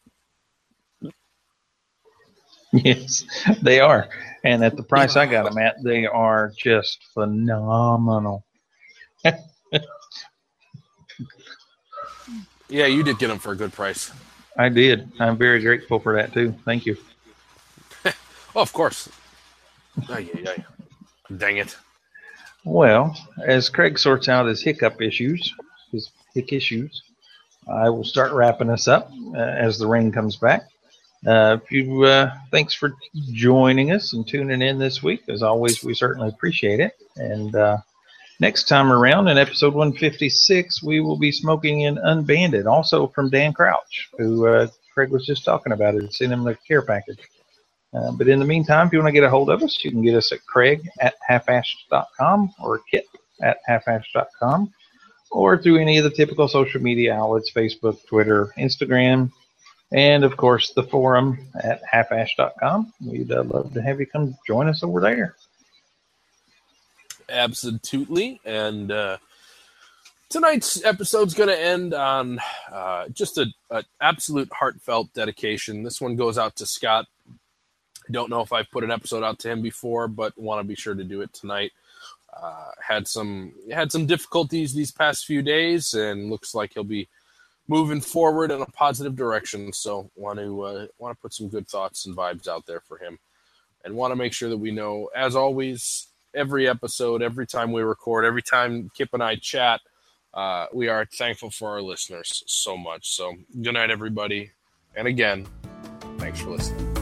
Yes, they are. And at the price I got them at, they are just phenomenal.
yeah, you did get them for a good price.
I did. I'm very grateful for that too. Thank you.
oh, of course. Oh, yeah, yeah. Dang it.
Well, as Craig sorts out his hiccup issues, his hic issues, I will start wrapping us up uh, as the rain comes back. Uh, if you, uh, thanks for joining us and tuning in this week. As always, we certainly appreciate it. And uh, Next time around in episode 156, we will be smoking in Unbanded, also from Dan Crouch, who uh, Craig was just talking about it. Send him the care package. Uh, but in the meantime, if you want to get a hold of us, you can get us at craig at halfash.com or kip at halfash.com or through any of the typical social media outlets Facebook, Twitter, Instagram, and of course the forum at halfash.com. We'd uh, love to have you come join us over there
absolutely. And uh, tonight's episode's going to end on uh, just a, a, absolute heartfelt dedication. This one goes out to Scott. I don't know if I've put an episode out to him before, but want to be sure to do it tonight. Uh, had some had some difficulties these past few days, and looks like he'll be moving forward in a positive direction. So want to uh, want to put some good thoughts and vibes out there for him, and want to make sure that we know, as always, every episode, every time we record, every time Kip and I chat, uh, we are thankful for our listeners so much. So, good night, everybody. And again, thanks for listening.